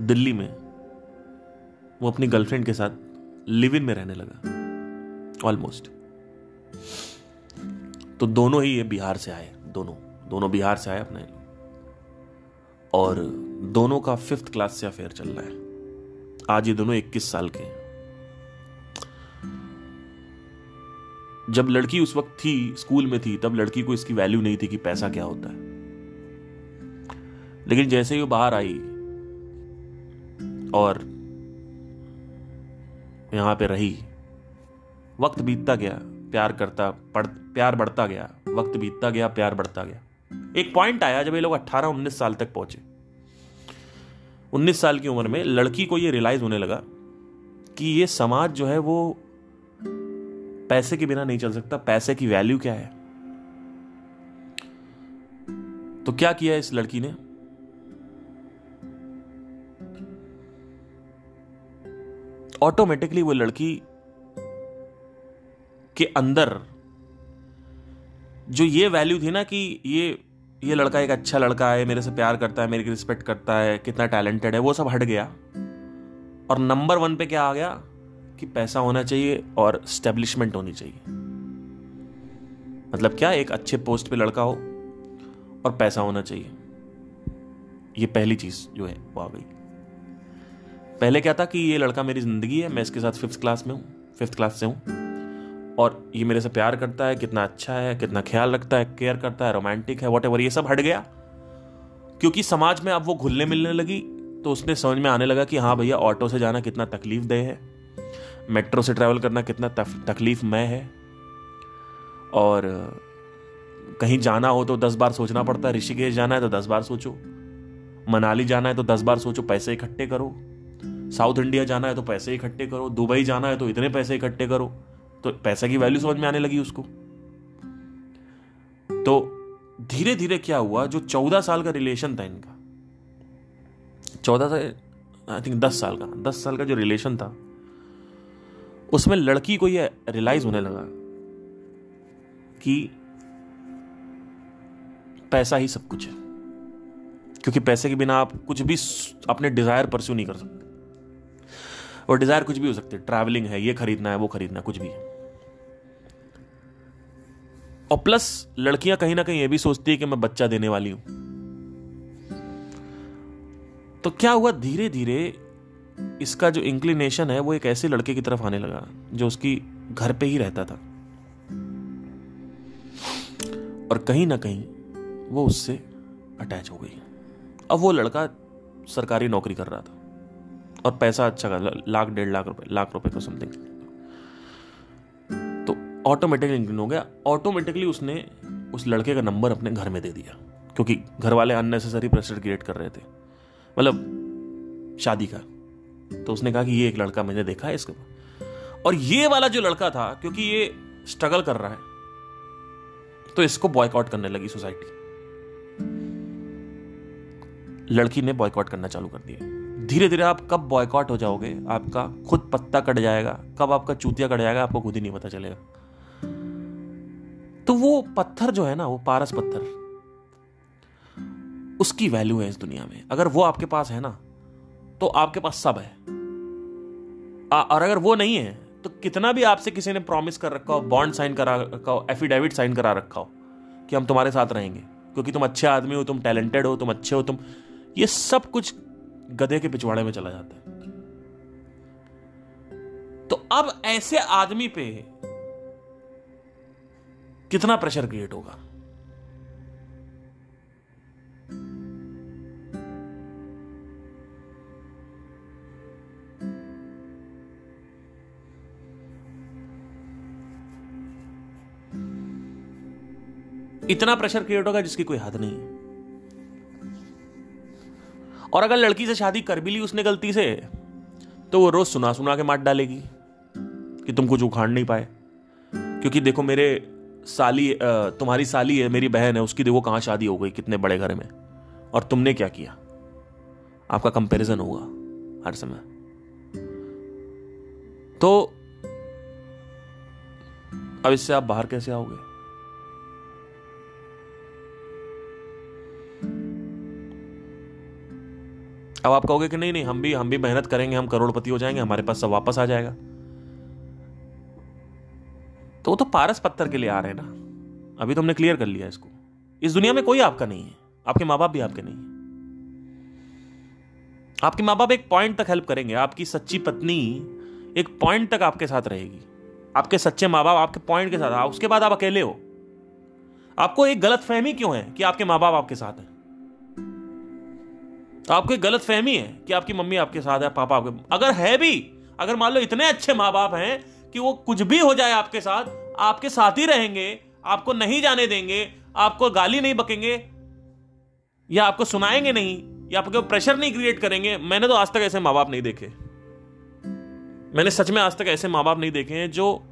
दिल्ली में वो अपनी गर्लफ्रेंड के साथ लिव इन में रहने लगा ऑलमोस्ट तो दोनों ही ये बिहार से आए। दोनों दोनों बिहार से आए अपने। और दोनों का फिफ्थ क्लास से अफेयर चल रहा है। आज ये दोनों 21 साल के हैं। जब लड़की उस वक्त थी, स्कूल में थी, तब लड़की को इसकी वैल्यू नहीं थी कि पैसा क्या होता है। लेकिन जैसे ही वो बाहर आई, और यहाँ पे रही, वक्त बीतता गया प्यार करता, पढ़, प्यार बढ़ता गया, वक्त बीतता गया, प्यार बढ़ता गया। एक पॉइंट आया जब ये लोग 18 19 साल तक पहुँचे। 19 साल की उम्र में लड़की को ये रियलाइज़ होने लगा कि ये समाज जो है वो पैसे के बिना नहीं चल सकता, पैसे की वैल्यू क्या है? तो क्या किया इस लड़की ने? ऑटोमेटिकली वो लड़की के अंदर जो ये वैल्यू थी ना कि ये ये लड़का एक अच्छा लड़का है, मेरे से प्यार करता है, मेरी रिस्पेक्ट करता है, कितना टैलेंटेड है, वो सब हट गया। और नंबर वन पे क्या आ गया कि पैसा होना चाहिए और स्टेब्लिशमेंट होनी चाहिए। मतलब क्या एक अच्छे पोस्ट पे लड़का हो और पैसा होना चाहिए। ये पहली चीज़ जो है, वो आ गई। पहले क्या था कि ये लड़का मेरी ज़िंदगी है, मैं इसके साथ फिफ्थ क्लास में हूँ फिफ्थ क्लास से हूँ। और ये मेरे से प्यार करता है, कितना अच्छा है, कितना ख्याल रखता है केयर करता है रोमांटिक है वॉट ये सब हट गया। क्योंकि समाज में अब वो घुलने मिलने लगी तो उसने समझ में आने लगा कि हाँ भैया ऑटो से जाना कितना तकलीफ़ दे है मेट्रो से ट्रैवल करना कितना तकलीफ़ में है। और कहीं जाना हो तो दस बार सोचना पड़ता है, ऋषिकेश जाना है तो दस बार सोचो, मनाली जाना है तो दस बार सोचो, पैसे इकट्ठे करो, साउथ इंडिया जाना है तो पैसे इकट्ठे करो, दुबई जाना है तो इतने पैसे इकट्ठे करो तो पैसे की वैल्यू समझ में आने लगी उसको। तो धीरे धीरे क्या हुआ, जो चौदह साल का रिलेशन था इनका, चौदह से आई थिंक दस साल का, दस साल का जो रिलेशन था, उसमें लड़की को यह रियलाइज़ होने लगा कि पैसा ही सब कुछ है। क्योंकि पैसे के बिना आप कुछ भी अपने डिज़ायर परस्यू नहीं कर सकते। और डिज़ायर कुछ भी हो सकते ट्रैवलिंग है, ये खरीदना है, वो खरीदना है, कुछ भी है। और प्लस लड़कियाँ कहीं ना कहीं ये भी सोचती है कि मैं बच्चा देने वाली हूँ। तो क्या हुआ? धीरे धीरे इसका जो इंक्लिनेशन है, वो एक ऐसे लड़के की तरफ़ आने लगा, जो उसकी घर पे ही रहता था। और कहीं ना कहीं वो उससे अटैच हो गई। अब वो लड़का सरकारी नौकरी कर रहा था और पैसा अच्छा कर, लाख, डेढ़ लाख रुपए लाख रुपए का समथिंग ऑटोमेटिकली इंक्लूड हो गया। ऑटोमेटिकली उसने उस लड़के का नंबर अपने घर में दे दिया, क्योंकि घर वाले अननेसेसरी प्रेशर क्रिएट कर रहे थे। मतलब शादी का। तो उसने कहा कि ये एक लड़का मैंने देखा है इसके और ये वाला जो लड़का था, क्योंकि ये स्ट्रगल कर रहा है तो इसको बॉयकआउट करने लगी सोसाइटी लड़की ने बॉयकॉट करना चालू कर दिया। धीरे धीरे आप कब बॉयकॉट हो जाओगे, आपका खुद पत्ता कट जाएगा, कब आपका चूतिया कट जाएगा, आपको खुद ही नहीं पता चलेगा। तो वो पत्थर जो है ना वो पारस पत्थर उसकी वैल्यू है इस दुनिया में। अगर वो आपके पास है ना तो आपके पास सब है। आ, और अगर वो नहीं है तो कितना भी आपसे किसी ने प्रॉमिस कर रखा हो बॉन्ड साइन करा रखा हो एफिडेविट साइन करा रखा हो कि हम तुम्हारे साथ रहेंगे क्योंकि तुम अच्छे आदमी हो तुम टैलेंटेड हो तुम अच्छे हो तुम ये सब कुछ गधे के पिछवाड़े में चला जाता है। तो अब ऐसे आदमी पे कितना प्रेशर क्रिएट होगा? इतना प्रेशर क्रिएट होगा जिसकी कोई हद नहीं है। और अगर लड़की से शादी कर भी ली उसने गलती से तो वो रोज सुना सुना के मार डालेगी कि तुम कुछ उखाड़ नहीं पाए। क्योंकि देखो मेरे साली तुम्हारी साली है, मेरी बहन है, उसकी देखो कहाँ शादी हो गई, कितने बड़े घर में। और तुमने क्या किया? आपका कंपैरिजन होगा हर समय। तो अब इससे आप बाहर कैसे आओगे? अब आप कहोगे कि नहीं नहीं, हम भी हम भी मेहनत करेंगे, हम करोड़पति हो जाएँगे, हमारे पास सब वापस आ जाएगा। तो वो तो पारस पत्थर के लिए आ रहे हैं ना। अभी तो हमने क्लियर कर लिया इसको। इस दुनिया में कोई आपका नहीं है। आपके माँ बाप भी आपके नहीं है। आपके माँ बाप एक पॉइंट तक हेल्प करेंगे। आपकी सच्ची पत्नी एक पॉइंट तक आपके साथ रहेगी। आपके सच्चे माँ बाप आपके पॉइंट के साथ। उसके बाद आप अकेले हो। आपको एक गलत फहमी क्यों है कि आपके माँ बाप आपके साथ हैं? आपको एक गलत फहमी है कि आपकी मम्मी आपके साथ है, पापा आपके अगर है भी, अगर मान लो इतने अच्छे माँ बाप हैं कि वो कुछ भी हो जाए आपके साथ आपके साथ ही रहेंगे, आपको नहीं जाने देंगे, आपको गाली नहीं बकेंगे, या आपको सुनाएँगे नहीं, या आपके प्रेशर नहीं क्रिएट करेंगे। मैंने तो आज तक ऐसे माँ बाप नहीं देखे। मैंने सच में आज तक ऐसे माँ बाप नहीं देखे हैं जो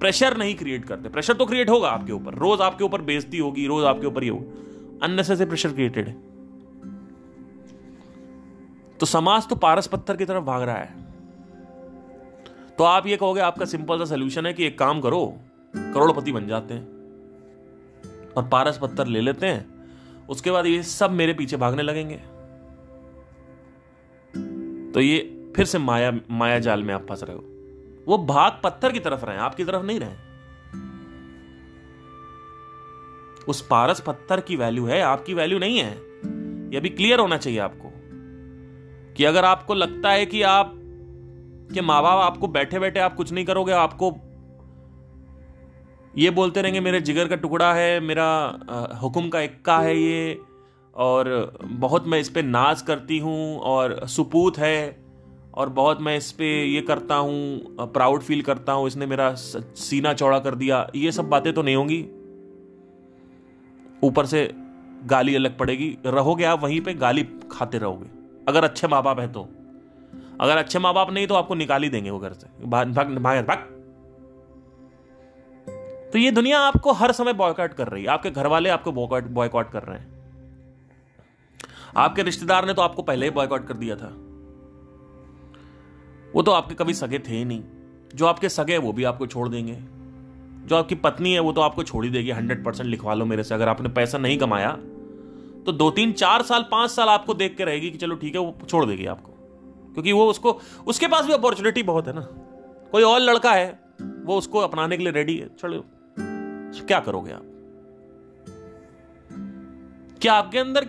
प्रेशर नहीं क्रिएट करते। प्रेशर तो क्रिएट होगा आपके ऊपर। रोज आपके ऊपर बेजती होगी, रोज आपके ऊपर ये होगा। अननेसेसरी प्रेशर क्रिएटेड है। तो समाज तो पारस पत्थर की तरफ़ भाग रहा है। तो आप ये कहोगे, आपका सिंपल सा सोल्यूशन है कि एक काम करो, करोड़पति बन जाते हैं और पारस पत्थर ले लेते हैं, उसके बाद ये सब मेरे पीछे भागने लगेंगे। तो ये फिर से माया माया जाल में आप फंस रहे हो। वो भाग पत्थर की तरफ़ रहे आपकी तरफ़ नहीं रहे। उस पारस पत्थर की वैल्यू है, आपकी वैल्यू नहीं है। यह भी क्लियर होना चाहिए आपको कि अगर आपको लगता है कि आप के माँ बाप आपको बैठे बैठे आप कुछ नहीं करोगे, आपको ये बोलते रहेंगे, मेरे जिगर का टुकड़ा है, मेरा हुक्म का इक्का है ये, और बहुत मैं इस पर नाज करती हूँ, और सुपूत है, और बहुत मैं इस पर ये करता हूँ प्राउड फील करता हूँ, इसने मेरा सीना चौड़ा कर दिया। ये सब बातें तो नहीं होंगी। ऊपर से गाली अलग पड़ेगी। रहोगे आप, वहीं पे गाली खाते रहोगे। अगर अच्छे माँ बाप हैं तो। अगर अच्छे माँ बाप नहीं तो आपको निकाल ही देंगे वो घर से। भाग भाग भाग तो ये दुनिया आपको हर समय बॉयकॉट कर रही है। आपके घर वाले आपको बॉयकॉट कर रहे हैं। आपके रिश्तेदार ने तो आपको पहले ही बॉयकॉट कर दिया था। वो तो आपके कभी सगे थे ही नहीं। जो आपके सगे वो भी आपको छोड़ देंगे। जो आपकी पत्नी है, वो तो आपको छोड़ ही देगी। हंड्रेड परसेंट लिखवा लो मेरे से। अगर आपने पैसा नहीं कमाया तो दो तीन चार साल, पाँच साल आपको देख के रहेगी कि चलो ठीक है, वो छोड़ देगी आपको। क्योंकि वो उसको, उसके पास भी अपॉर्चुनिटी बहुत है ना। कोई और लड़का है, वो उसको अपनाने के लिए रेडी है। चलो, क्या करोगे आप? क्या आपके अंदर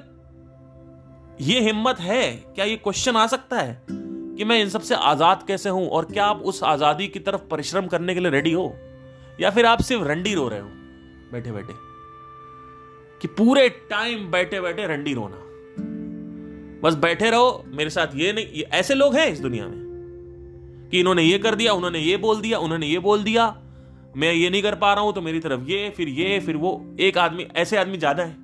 ये हिम्मत है? क्या ये क्वेश्चन आ सकता है कि मैं इन सबसे आज़ाद कैसे हूँ और क्या आप उस आज़ादी की तरफ़ परिश्रम करने के लिए रेडी हो? या फिर आप सिर्फ़ रंडी रो रहे हो? बैठे बैठे कि पूरे टाइम बैठे बैठे रंडी रोना। बस बैठे रहो, मेरे साथ ये नहीं, ये ऐसे लोग हैं इस दुनिया में कि इन्होंने ये कर दिया, उन्होंने ये बोल दिया, उन्होंने ये बोल दिया। मैं ये नहीं कर पा रहा हूँ तो मेरी तरफ़ ये, फिर ये, फिर वो। एक आदमी, ऐसे आदमी ज़्यादा है,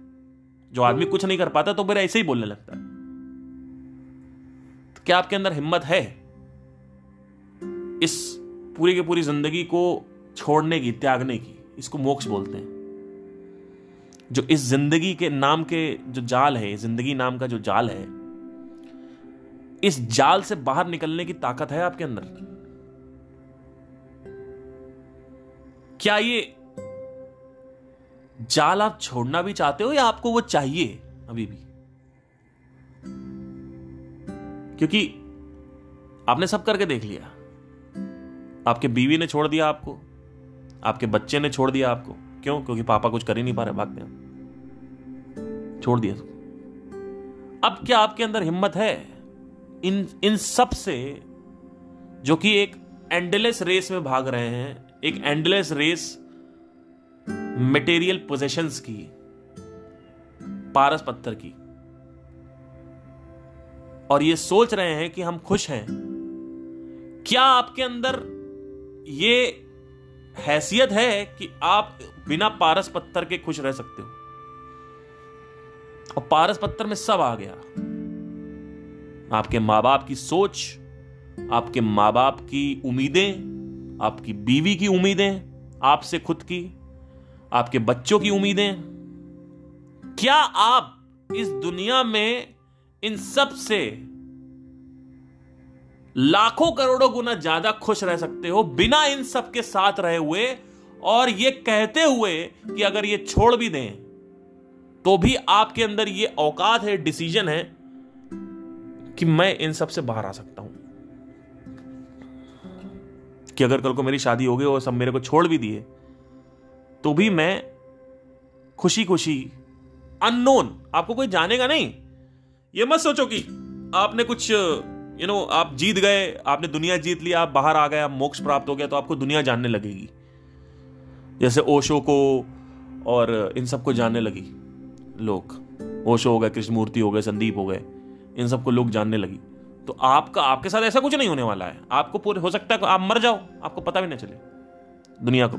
जो आदमी कुछ नहीं कर पाता तो मेरा ऐसे ही बोलने लगता है। तो क्या आपके अंदर हिम्मत है इस पूरी की पूरी ज़िंदगी को छोड़ने की, त्यागने की? इसको मोक्ष बोलते हैं। जो इस ज़िंदगी के नाम के जो जाल है, ज़िंदगी नाम का जो जाल है इस जाल से बाहर निकलने की ताकत है आपके अंदर? क्या ये जाल आप छोड़ना भी चाहते हो या आपको वो चाहिए अभी भी? क्योंकि आपने सब करके देख लिया। आपके बीवी ने छोड़ दिया आपको। आपके बच्चे ने छोड़ दिया आपको। क्यों? क्योंकि पापा कुछ कर ही नहीं पा रहे भाग गया छोड़ दिया। अब क्या आपके अंदर हिम्मत है? इन इन सबसे, जो कि एक एंडलेस रेस में भाग रहे हैं, एक एंडलेस रेस मटेरियल पोजेशंस की, पारस पत्थर की। और ये सोच रहे हैं कि हम खुश हैं। क्या आपके अंदर ये हैसियत है कि आप बिना पारस पत्थर के खुश रह सकते हो? और पारस पत्थर में सब आ गया। आपके माँ बाप की सोच, आपके माँ बाप की उम्मीदें, आपकी बीवी की उम्मीदें, आपसे खुद की, आपके बच्चों की उम्मीदें। क्या आप इस दुनिया में इन सबसे लाखों करोड़ों गुना ज़्यादा खुश रह सकते हो बिना इन सब के साथ रहे हुए? और ये कहते हुए कि अगर ये छोड़ भी दें तो भी आपके अंदर ये औकात है, डिसीज़न है कि मैं इन सबसे बाहर आ सकता हूँ। कि अगर कल को मेरी शादी हो गई और सब मेरे को छोड़ भी दिए तो भी मैं खुशी खुशी अननोन आपको कोई जानेगा नहीं। ये मत सोचो कि आपने कुछ यू नो आप जीत गए, आपने दुनिया जीत लिया आप बाहर आ गए, आप मोक्ष प्राप्त हो गया तो आपको दुनिया जानने लगेगी। जैसे ओशो को और इन सबको जानने लगी लोग। ओशो हो गए, कृष्णमूर्ति हो गए, संदीप हो गए। इन सबको लोग जानने लगी। तो आपका, आपके साथ ऐसा कुछ नहीं होने वाला है। आपको पूरे, हो सकता है आप मर जाओ, आपको पता भी ना चले दुनिया को।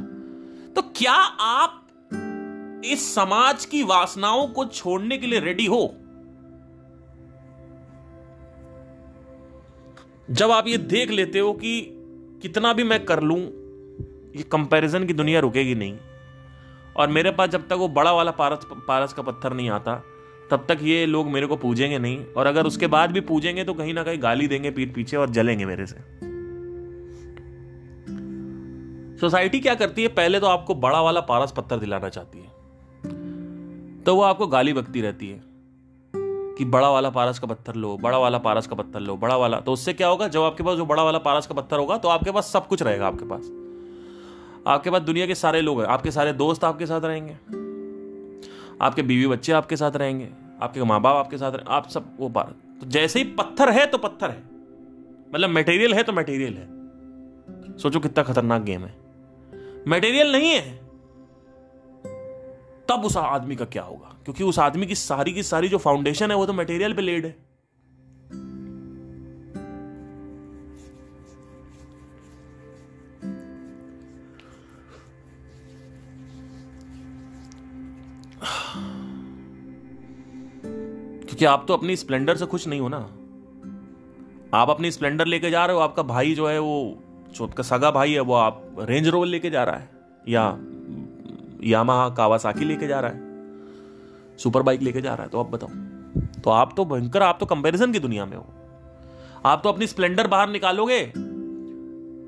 तो क्या आप इस समाज की वासनाओं को छोड़ने के लिए रेडी हो? जब आप ये देख लेते हो कि कितना भी मैं कर लूँ, ये कंपैरिजन की दुनिया रुकेगी नहीं। और मेरे पास जब तक वो बड़ा वाला पारस पारस का पत्थर नहीं आता तब तक ये लोग मेरे को पूजेंगे नहीं। और अगर उसके बाद भी पूजेंगे तो कहीं ना कहीं गाली देंगे पीठ पीछे और जलेंगे मेरे से। सोसाइटी क्या करती है? पहले तो आपको बड़ा वाला पारस पत्थर दिलाना चाहती है। तो वो आपको गाली बकती रहती है कि बड़ा वाला पारस का पत्थर लो, बड़ा वाला पारस का पत्थर लो, बड़ा वाला। तो उससे क्या होगा? जब आपके पास जो बड़ा वाला पारस का पत्थर होगा तो आपके पास सब कुछ रहेगा आपके पास। आपके पास दुनिया के सारे लोग हैं, आपके सारे दोस्त आपके साथ रहेंगे। आपके बीवी बच्चे आपके साथ रहेंगे। आपके माँ बाप आपके साथ आप सब वो पार तो जैसे ही पत्थर है तो पत्थर है। मतलब मटेरियल है तो मटेरियल है। सोचो कितना खतरनाक गेम है। मटेरियल नहीं है। तब उस आदमी का क्या होगा? क्योंकि उस आदमी की सारी की सारी जो फाउंडेशन है वो तो मटेरियल पे लेड है। क्योंकि आप तो अपनी स्प्लेंडर से खुश नहीं हो ना। आप अपनी स्प्लेंडर लेके जा रहे हो, आपका भाई जो है वो, जो आपका सगा भाई है, वो आप रेंज रोवर लेके जा रहा है, या यामा कावासाकी लेके जा रहा है, सुपर बाइक लेके जा रहा है तो आप बताओ। तो आप तो भयंकर, आप तो कंपैरिजन की दुनिया में हो। आप तो अपनी स्प्लेंडर बाहर निकालोगे,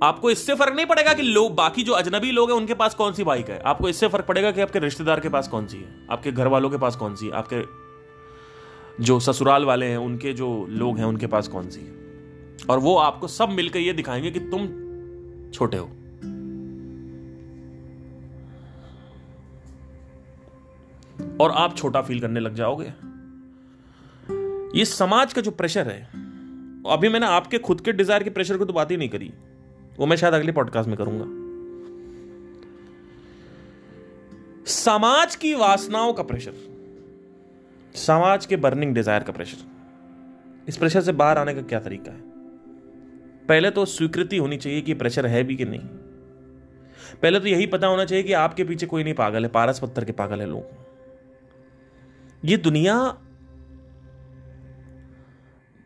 आपको इससे फ़र्क नहीं पड़ेगा कि लोग बाकी जो अजनबी लोग हैं, उनके पास कौन सी बाइक है? आपको इससे फ़र्क पड़ेगा कि आपके रिश्तेदार के पास कौन सी है, आपके घर वालों के पास कौन सी है, आपके जो ससुराल वाले हैं, उनके जो लोग हैं, उनके पास कौन सी है? और वो आपको सब मिलकर ये दिखाएँगे कि तुम छोटे हो। और आप छोटा फील करने लग जाओगे। ये समाज का जो प्रेशर है, अभी मैंने आपके खुद के डिज़ायर के प्रेशर को तो बात ही नहीं करी। वो मैं शायद अगले पॉडकास्ट में करूँगा। समाज की वासनाओं का प्रेशर समाज के बर्निंग डिज़ायर का प्रेशर। इस प्रेशर से बाहर आने का क्या तरीका है? पहले तो स्वीकृति होनी चाहिए कि प्रेशर है भी कि नहीं। पहले तो यही पता होना चाहिए कि आपके पीछे कोई नहीं पागल है, पारस पत्थर के पागल है लोग। ये दुनिया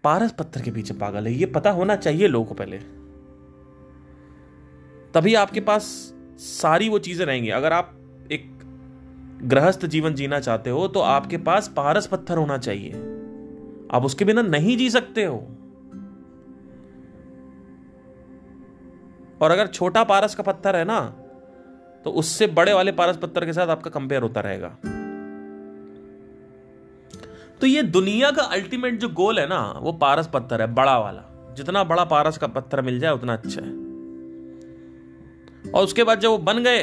पारस पत्थर के पीछे पागल है, ये पता होना चाहिए लोगों को पहले। तभी आपके पास सारी वो चीज़ें रहेंगी। अगर आप गृहस्थ जीवन जीना चाहते हो तो आपके पास पारस पत्थर होना चाहिए। आप उसके बिना नहीं जी सकते हो। और अगर छोटा पारस का पत्थर है ना तो उससे बड़े वाले पारस पत्थर के साथ आपका कंपेयर होता रहेगा। तो ये दुनिया का अल्टीमेट जो गोल है ना, वो पारस पत्थर है, बड़ा वाला। जितना बड़ा पारस का पत्थर मिल जाए, उतना अच्छा है। और उसके बाद जब वो बन गए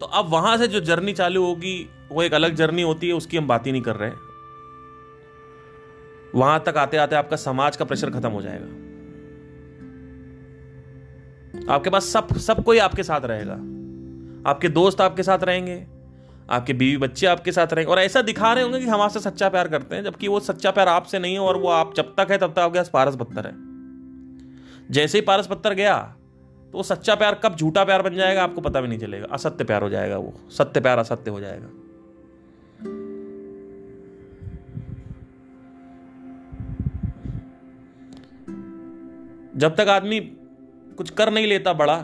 तो अब वहाँ से जो जर्नी चालू होगी, वो एक अलग जर्नी होती है, उसकी हम बात ही नहीं कर रहे वहाँ तक आते आते आपका समाज का प्रेशर खत्म हो जाएगा। आपके पास सब सब कोई आपके साथ रहेगा। आपके दोस्त आपके साथ रहेंगे, आपके बीवी बच्चे आपके साथ रहेंगे, और ऐसा दिखा रहे होंगे कि हम आपसे सच्चा प्यार करते हैं, जबकि वो सच्चा प्यार आपसे नहीं है, और वो आप जब तक है तब तक आपके पास पारस पत्थर है। जैसे ही पारस पत्थर गया तो वो सच्चा प्यार कब झूठा प्यार बन जाएगा, आपको पता भी नहीं चलेगा। असत्य प्यार हो जाएगा वो। सत्य प्यार असत्य हो जाएगा। जब तक आदमी कुछ कर नहीं लेता बड़ा,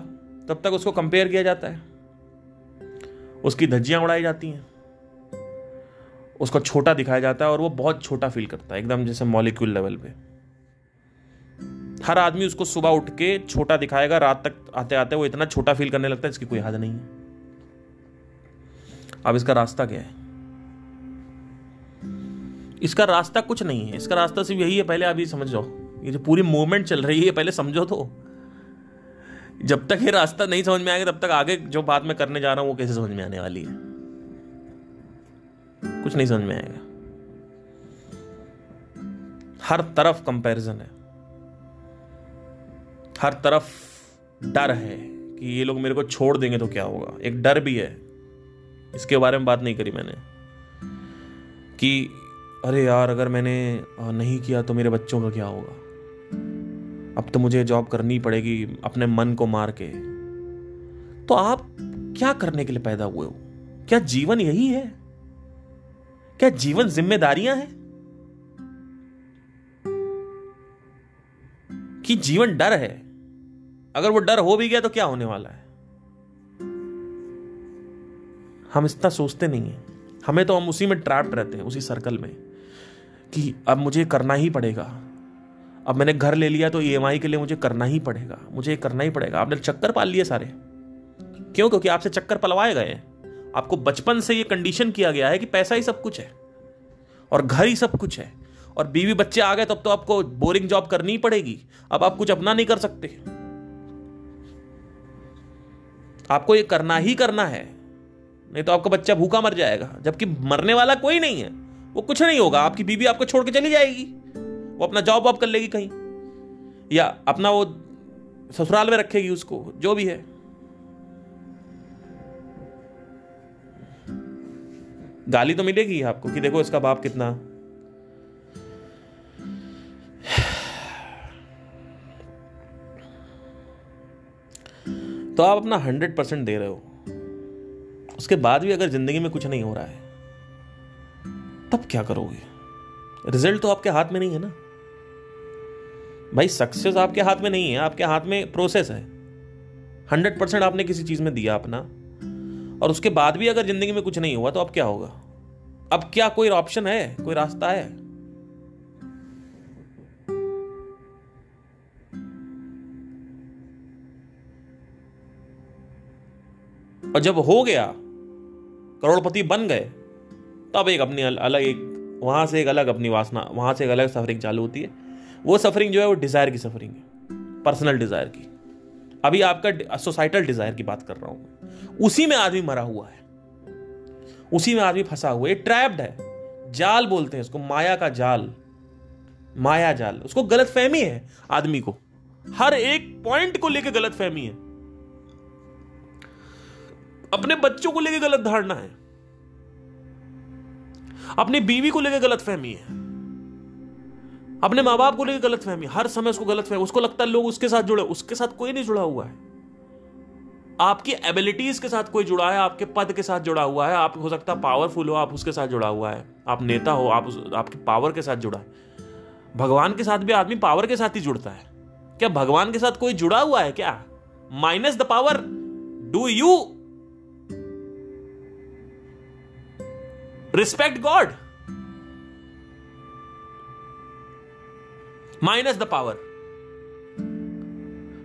तब तक उसको कंपेयर किया जाता है। उसकी धज्जियाँ उड़ाई जाती हैं। उसको छोटा दिखाया जाता है और वो बहुत छोटा फील करता है, एकदम जैसे मॉलिक्यूल लेवल पे। हर आदमी उसको सुबह उठ के छोटा दिखाएगा, रात तक आते आते वो इतना छोटा फील करने लगता है इसकी कोई हद नहीं है। अब इसका रास्ता क्या है? इसका रास्ता कुछ नहीं है। इसका रास्ता सिर्फ़ यही है, पहले अभी समझ। जाओ ये जो पूरी मूवमेंट चल रही है पहले समझो तो। जब तक ये रास्ता नहीं समझ में आएगा, तब तक आगे जो बात मैं करने जा रहा हूँ, वो कैसे समझ में आने वाली है? कुछ नहीं समझ में आएगा। हर तरफ़ कंपैरिजन है। हर तरफ़ डर है कि ये लोग मेरे को छोड़ देंगे तो क्या होगा? एक डर भी है। इसके बारे में बात नहीं करी मैंने। कि, अरे यार, अगर मैंने नहीं किया तो मेरे बच्चों का क्या होगा? अब तो मुझे जॉब करनी पड़ेगी अपने मन को मार के। तो आप क्या करने के लिए पैदा हुए हो? क्या जीवन यही है? क्या जीवन जिम्मेदारियाँ हैं? कि जीवन डर है? अगर वो डर हो भी गया तो क्या होने वाला है? हम इतना सोचते नहीं है। हमें तो हम उसी में ट्रैप्ड रहते हैं, उसी सर्कल में कि अब मुझे करना ही पड़ेगा। अब मैंने घर ले लिया तो ई e के लिए मुझे करना ही पड़ेगा, मुझे करना ही पड़ेगा। आपने चक्कर पाल लिए सारे। क्यों? क्योंकि आपसे चक्कर पलवाए गए आपको बचपन से ये कंडीशन किया गया है कि पैसा ही सब कुछ है और घर ही सब कुछ है। और बीवी बच्चे आ गए, तब तो आपको बोरिंग जॉब करनी ही पड़ेगी। अब आप कुछ अपना नहीं कर सकते। आपको ये करना ही करना है। नहीं तो आपका बच्चा भूखा मर जाएगा, जबकि मरने वाला कोई नहीं है। वो कुछ नहीं होगा, आपकी बीवी आपको छोड़ के चली जाएगी। वो अपना जॉब वॉब कर लेगी कहीं। या अपना वो ससुराल में रखेगी उसको, जो भी है। गाली तो मिलेगी आपको कि देखो इसका बाप कितना तो आप अपना हंड्रेड परसेंट दे रहे हो। उसके बाद भी अगर ज़िंदगी में कुछ नहीं हो रहा है, तब क्या करोगे? रिज़ल्ट तो आपके हाथ में नहीं है ना? भाई सक्सेस आपके हाथ में नहीं है, आपके हाथ में प्रोसेस है। हंड्रेड परसेंट आपने किसी चीज़ में दिया अपना। और उसके बाद भी अगर ज़िंदगी में कुछ नहीं हुआ तो अब क्या होगा? अब क्या कोई ऑप्शन है? कोई रास्ता है? और जब हो गया, करोड़पति बन गए, तब एक अपनी अलग एक, वहाँ से एक अलग अपनी वासना, वहाँ से एक अलग सफरिंग चालू होती है। वो सफरिंग जो है, वो डिज़ायर की सफरिंग है पर्सनल डिज़ायर की। अभी आपका सोसाइटल डिज़ायर की बात कर रहा हूँ उसी में आदमी मरा हुआ है। उसी में आदमी फंसा हुआ है। ट्रैप्ड है। जाल बोलते हैं उसको माया का जाल। माया जाल। उसको गलत फहमी है आदमी को। हर एक पॉइंट को लेकर गलत फहमी है। अपने बच्चों को लेकर गलत धारणा है। अपनी बीवी को लेकर गलत फहमी है। अपने माँ बाप को लेकर गलत फहमी हर समय उसको गलत फहमी उसको लगता है लोग उसके साथ जुड़े, उसके साथ कोई नहीं जुड़ा हुआ है। आपकी एबिलिटीज के साथ कोई जुड़ा है, आपके पद के साथ जुड़ा हुआ है, आप हो सकता है पावरफुल हो, आप उसके साथ जुड़ा हुआ है। आप नेता हो, आप आपके पावर के साथ जुड़ा है। भगवान के साथ भी आदमी पावर के साथ ही जुड़ता है। क्या भगवान के साथ कोई जुड़ा हुआ है क्या? Minus the power do you respect God. Minus the power.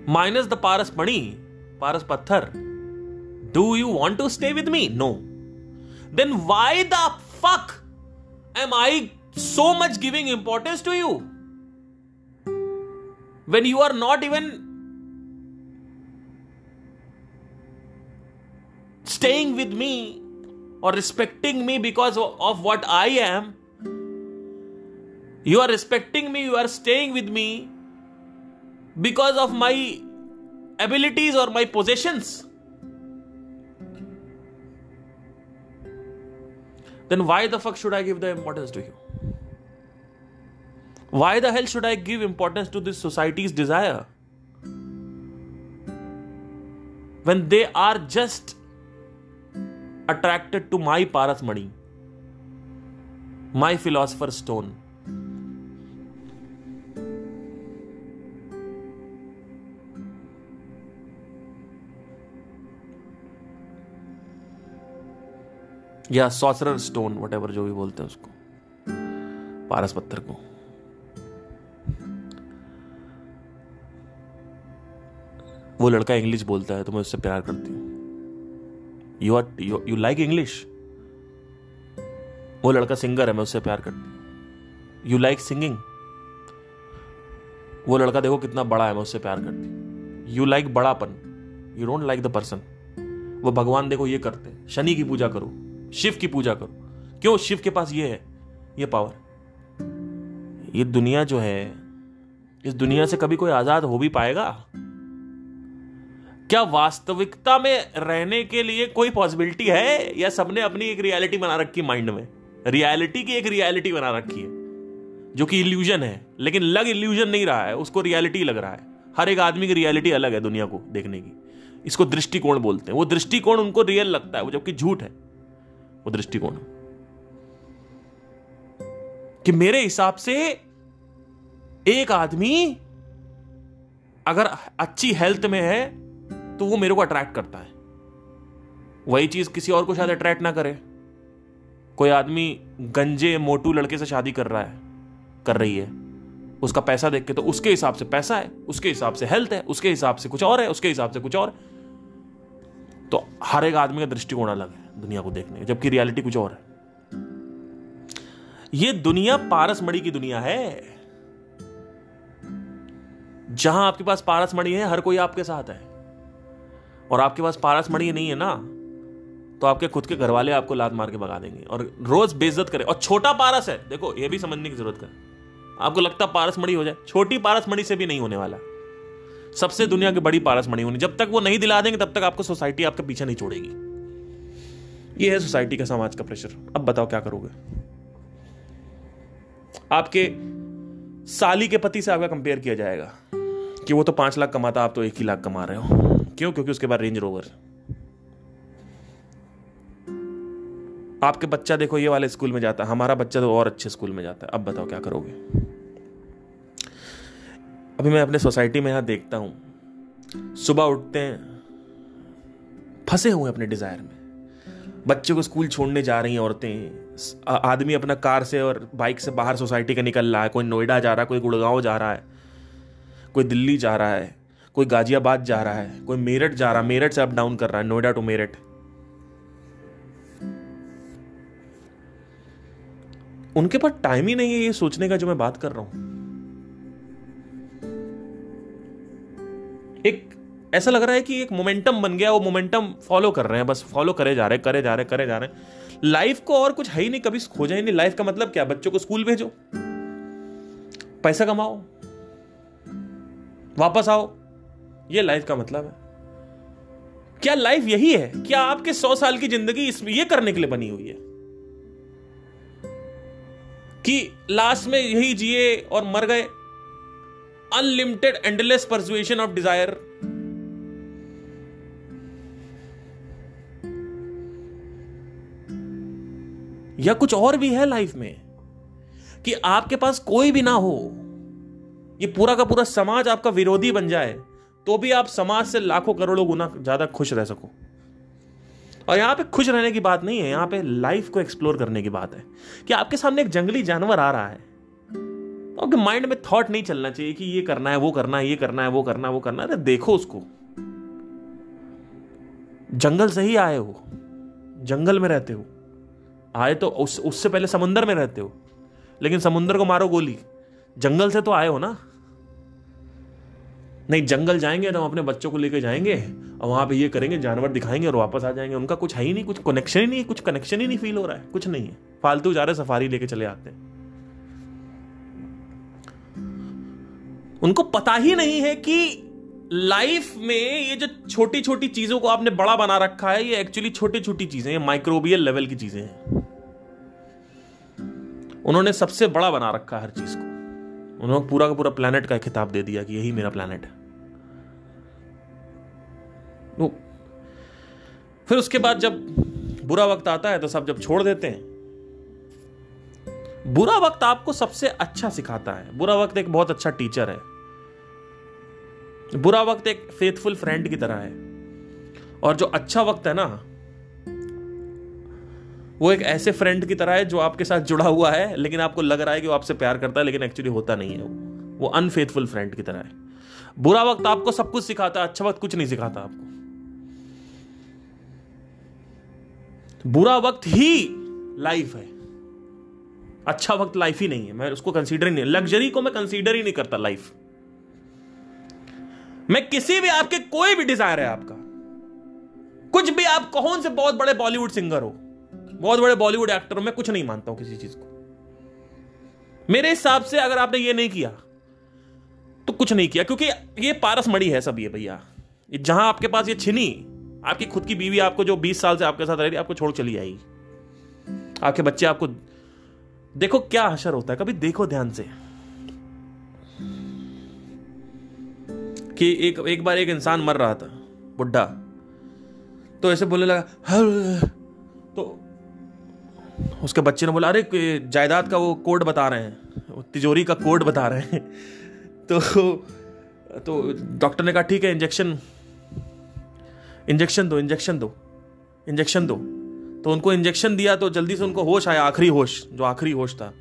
Minus the paras pani, paras pathar. Do you want to stay with me? No. Then why the fuck am I so much giving importance to you? When you are not even staying with me or respecting me because of what I am. You are respecting me, you are staying with me because of my abilities or my possessions. Then why the fuck should I give the importance to you? Why the hell should I give importance to this society's desire? When they are just attracted to my Paras Mani, my philosopher's stone. या sorcerer stone whatever जो भी बोलते हैं उसको पारस पत्थर को वो लड़का इंग्लिश बोलता है तो मैं उससे प्यार करती हूँ you are you like English वो लड़का सिंगर है, मैं उससे प्यार करती यू लाइक सिंगिंग वो लड़का देखो कितना बड़ा है, मैं उससे प्यार करती you like बड़ापन? You don't like the person वो भगवान देखो ये करते शनि की पूजा करो, शिव की पूजा करो। क्यों? शिव के पास ये है, ये पावर ये दुनिया जो है, इस दुनिया से कभी कोई आज़ाद हो भी पाएगा? क्या वास्तविकता में रहने के लिए कोई पॉसिबिलिटी है? या सबने अपनी एक रियलिटी बना रखी माइंड में? रियलिटी की एक रियलिटी बना रखी है, जो कि इल्यूजन है, लेकिन लग इल्यूजन नहीं रहा है, उसको रियलिटी लग रहा है। हर एक आदमी की रियलिटी अलग है दुनिया को देखने की। इसको दृष्टिकोण बोलते हैं। वो दृष्टिकोण उनको रियल लगता है, वो जबकि झूठ है, वो दृष्टिकोण। कि मेरे हिसाब से एक आदमी अगर अच्छी हेल्थ में है तो वो मेरे को अट्रैक्ट करता है। वही चीज़ किसी और को शायद अट्रैक्ट ना करे। कोई आदमी गंजे, मोटू लड़के से शादी कर रहा है, कर रही है, उसका पैसा देख के तो उसके हिसाब से पैसा है, उसके हिसाब से हेल्थ है, उसके हिसाब से कुछ और है, उसके हिसाब से कुछ और। तो हर एक आदमी का दृष्टिकोण अलग है दुनिया को देखने जबकि रियलिटी कुछ और है। ये दुनिया पारस की दुनिया है। जहाँ आपके पास पारस मणि है, हर कोई आपके साथ है। और आपके पास पारस मणि नहीं है ना तो आपके खुद के घर वाले आपको लात मार के भगा देंगे। और रोज बेइज्जत करे। और छोटा पारस है, देखो, ये भी समझने की ज़रूरत है आपको लगता पारस मणि हो जाए। छोटी पारस मणि से भी नहीं होने वाला। सबसे दुनिया की बड़ी पारस मणि होनी। जब तक वो नहीं दिला देंगे, तब तक आपको सोसाइटी आपके पीछे नहीं छोड़ेगी। ये है सोसाइटी का समाज का प्रेशर। अब बताओ, क्या करोगे? आपके साली के पति से आपका कंपेयर किया जाएगा कि वो तो पाँच लाख कमाता, आप तो एक ही लाख कमा रहे हो। क्यों? क्योंकि उसके बाद रेंज रोवर आपके बच्चा देखो, ये वाले स्कूल में जाता है। हमारा बच्चा तो और अच्छे स्कूल में जाता है। अब बताओ, क्या करोगे? अभी मैं अपने सोसाइटी में यहाँ देखता हूँ। सुबह उठते हैं, फंसे हुए अपने डिज़ायर में। बच्चे को स्कूल छोड़ने जा रही हैं औरतें। आदमी अपना कार से और बाइक से बाहर सोसाइटी का निकल रहा है। कोई नोएडा जा रहा है, कोई गुड़गांव जा रहा है, कोई दिल्ली जा रहा है। कोई गाजियाबाद जा रहा है, कोई मेरठ जा रहा है मेरठ से अप डाउन कर रहा है, नोएडा टू मेरठ। उनके पास टाइम ही नहीं है ये सोचने का जो मैं बात कर रहा हूँ। एक, ऐसा लग रहा है कि एक मोमेंटम बन गया, वो मोमेंटम फॉलो कर रहे हैं, बस फॉलो करे जा रहे, करे जा रहे, करे जा रहे। लाइफ को और कुछ है ही नहीं, कभी खोजा ही नहीं। लाइफ का मतलब क्या? बच्चों को स्कूल भेजो। पैसा कमाओ। वापस आओ। ये लाइफ का मतलब है। क्या लाइफ यही है? क्या आपके सौ साल की ज़िंदगी इसमें ये करने के लिए बनी हुई है? कि लास्ट में यही जिए और मर गए। Unlimited endless persuasion of desire या कुछ और भी है लाइफ में? कि आपके पास कोई भी ना हो। ये पूरा का पूरा समाज आपका विरोधी बन जाए। तो भी आप समाज से लाखों करोड़ों गुना ज़्यादा खुश रह सको। और यहाँ पे खुश रहने की बात नहीं है, यहाँ पे लाइफ को एक्सप्लोर करने की बात है। कि आपके सामने एक जंगली जानवर आ रहा है। तो आपके माइंड में थॉट नहीं चलना चाहिए कि ये करना है, वो करना है, ये करना है, वो करना है, वो करना है। देखो उसको। जंगल से ही आए हो। जंगल में रहते हो। आए तो उस, उससे पहले समुंदर में रहते हो। लेकिन समुंदर को मारो गोली। जंगल से तो आए हो ना। नहीं, जंगल जाएँगे तो हम अपने बच्चों को लेकर जाएँगे और वहाँ पे ये करेंगे, जानवर दिखाएँगे और वापस आ जाएँगे। उनका कुछ है ही नहीं, कुछ कनेक्शन ही नहीं, कुछ कनेक्शन ही नहीं फील हो रहा है, कुछ नहीं है। फालतू जा रहे सफारी लेके चले आते हैं। उनको पता ही नहीं है कि लाइफ में ये जो छोटी छोटी चीज़ों को आपने बड़ा बना रखा है, ये एक्चुअली छोटी छोटी चीज़ें हैं माइक्रोबियल लेवल की चीज़ें हैं। उन्होंने सबसे बड़ा बना रखा है हर चीज़ को। उन्होंने पूरा का पूरा प्लानट का खिताब दे दिया कि यही मेरा प्लेनेट है। वो फिर उसके बाद जब बुरा वक्त आता है तो सब जब छोड़ देते हैं। बुरा वक्त आपको सबसे अच्छा सिखाता है। बुरा वक्त एक बहुत अच्छा टीचर है। बुरा वक्त एक फेथफुल फ्रेंड की तरह है। और जो अच्छा वक्त है ना वो एक ऐसे फ्रेंड की तरह है जो आपके साथ जुड़ा हुआ है, लेकिन आपको लग रहा है कि वो आपसे प्यार करता है, लेकिन एक्चुअली होता नहीं है वो। वो अनफेथफुल फ्रेंड की तरह है। बुरा वक्त आपको सब कुछ सिखाता है अच्छा वक्त कुछ नहीं सिखाता आपको। बुरा वक्त ही लाइफ है। अच्छा वक्त लाइफ ही नहीं है। मैं उसको कंसीडर ही नहीं लग्जरी को मैं कंसीडर ही नहीं करता लाइफ मैं किसी भी आपके कोई भी डिज़ायर है आपका। कुछ भी आप कौन से बहुत बड़े बॉलीवुड सिंगर हो। बहुत बड़े बॉलीवुड एक्टर मैं कुछ नहीं मानता हूँ किसी चीज़ को। मेरे हिसाब से अगर आपने ये नहीं किया तो कुछ नहीं किया, क्योंकि ये पारस मड़ी है सब ये भैया। जहाँ आपके पास ये छिनी, आपकी खुद की बीवी आपको जो 20 साल से आपके साथ रह रही, आपको छोड़ चली आई। आपके बच्चे आपको, देखो क्या असर होता है, कभी देखो ध्यान से। कि एक एक बार एक इंसान मर रहा था, बुढ़ा। तो ऐसे बोलने लगा उसके बच्चे ने बोला अरे जायदाद का वो कोड बता रहे हैं तिजोरी का कोड बता रहे हैं। (laughs) तो तो डॉक्टर ने कहा ठीक है इंजेक्शन इंजेक्शन दो इंजेक्शन दो इंजेक्शन दो। तो उनको इंजेक्शन दिया तो जल्दी से उनको होश आया आखिरी होश जो आखिरी होश था।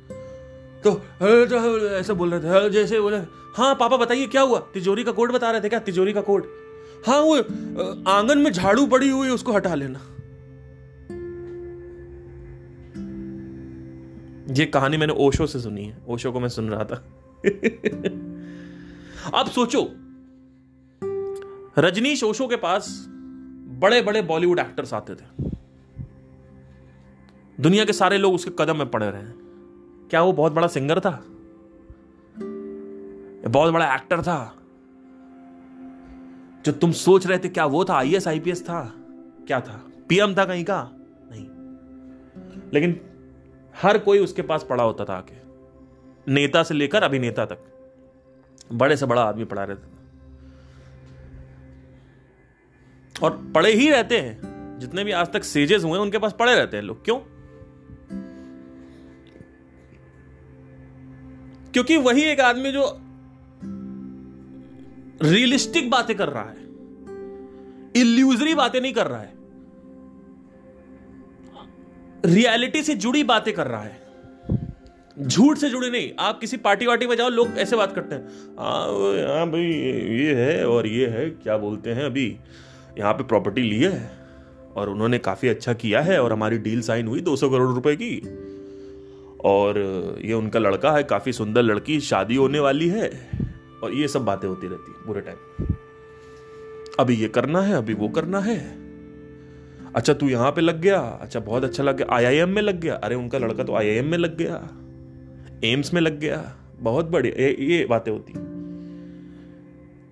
तो, तो ऐसे बोल रहे थे जैसे बोले हाँ पापा बताइए क्या हुआ? तिजोरी का कोड बता रहे थे क्या? तिजोरी का कोड? हाँ वो आँगन में झाड़ू पड़ी हुई उसको हटा लेना। ये कहानी मैंने ओशो से सुनी है। ओशो को मैं सुन रहा था। अब सोचो, रजनीश ओशो के पास बड़े बड़े बॉलीवुड एक्टर्स आते थे। दुनिया के सारे लोग उसके कदम में पड़े रहे हैं। क्या वो बहुत बड़ा सिंगर था? बहुत बड़ा एक्टर था? जो तुम सोच रहे थे क्या वो था? आईएएस आईपीएस था? क्या था? पीएम था कहीं का? नहीं। लेकिन हर कोई उसके पास पड़ा होता था आके। नेता से लेकर अभिनेता तक। बड़े से बड़ा आदमी पढ़ा रहता था। और पढ़े ही रहते हैं। जितने भी आज तक सेजेस हुए उनके पास पढ़े रहते हैं लोग। क्यों? क्योंकि वही एक आदमी जो रियलिस्टिक बातें कर रहा है। इल्यूजरी बातें नहीं कर रहा है। रियलिटी से जुड़ी बातें कर रहा है। झूठ से जुड़ी नहीं, आप किसी पार्टी वार्टी में जाओ, लोग ऐसे बात करते हैं। हाँ भाई ये है और ये है, क्या बोलते हैं अभी? यहाँ पे प्रॉपर्टी ली है और उन्होंने काफ़ी अच्छा किया है और हमारी डील साइन हुई 200 करोड़ रुपए की। और ये उनका लड़का है, काफ़ी सुंदर लड़की, शादी होने वाली है और ये सब बातें होती रहती बुरे टाइम अभी ये करना है, अभी वो करना है। अच्छा तू यहाँ पे लग गया? अच्छा बहुत अच्छा लग गया। आईआईएम में लग गया? अरे उनका लड़का तो आईआईएम में लग गया। एम्स में लग गया। बहुत बढ़िया। ये, ये बातें होती।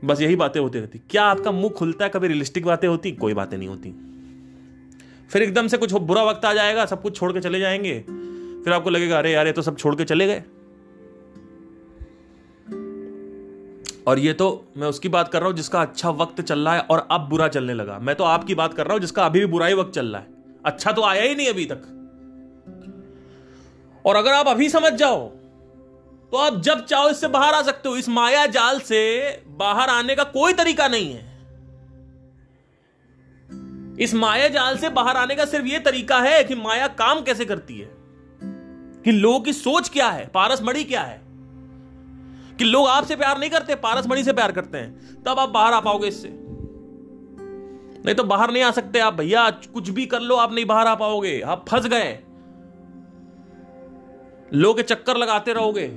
बस यही बातें होती रहती। क्या आपका मुँह खुलता है कभी रियलिस्टिक बातें होती? कोई बातें नहीं होती। फिर एकदम से कुछ बुरा वक्त आ जाएगा सब कुछ छोड़ के चले जाएँगे। फिर आपको लगेगा अरे यार ये तो सब छोड़ के चले गए। और ये तो मैं उसकी बात कर रहा हूँ जिसका अच्छा वक्त चल रहा है और अब बुरा चलने लगा। मैं तो आपकी बात कर रहा हूँ जिसका अभी भी बुरा ही वक्त चल रहा है। अच्छा तो आया ही नहीं अभी तक। और अगर आप अभी समझ जाओ तो आप जब चाहो इससे बाहर आ सकते हो। इस माया जाल से बाहर आने का कोई तरीका नहीं है। इस माया जाल से बाहर आने का सिर्फ़ यह तरीका है कि माया काम कैसे करती है? कि लोगों की सोच क्या है? पारस मणि क्या है? कि लोग आपसे प्यार नहीं करते पारस मणि से प्यार करते हैं। तब आप बाहर आ पाओगे इससे। नहीं तो बाहर नहीं आ सकते आप, भैया, कुछ भी कर लो, आप नहीं बाहर आ पाओगे। आप फंस गए। लोग चक्कर लगाते रहोगे।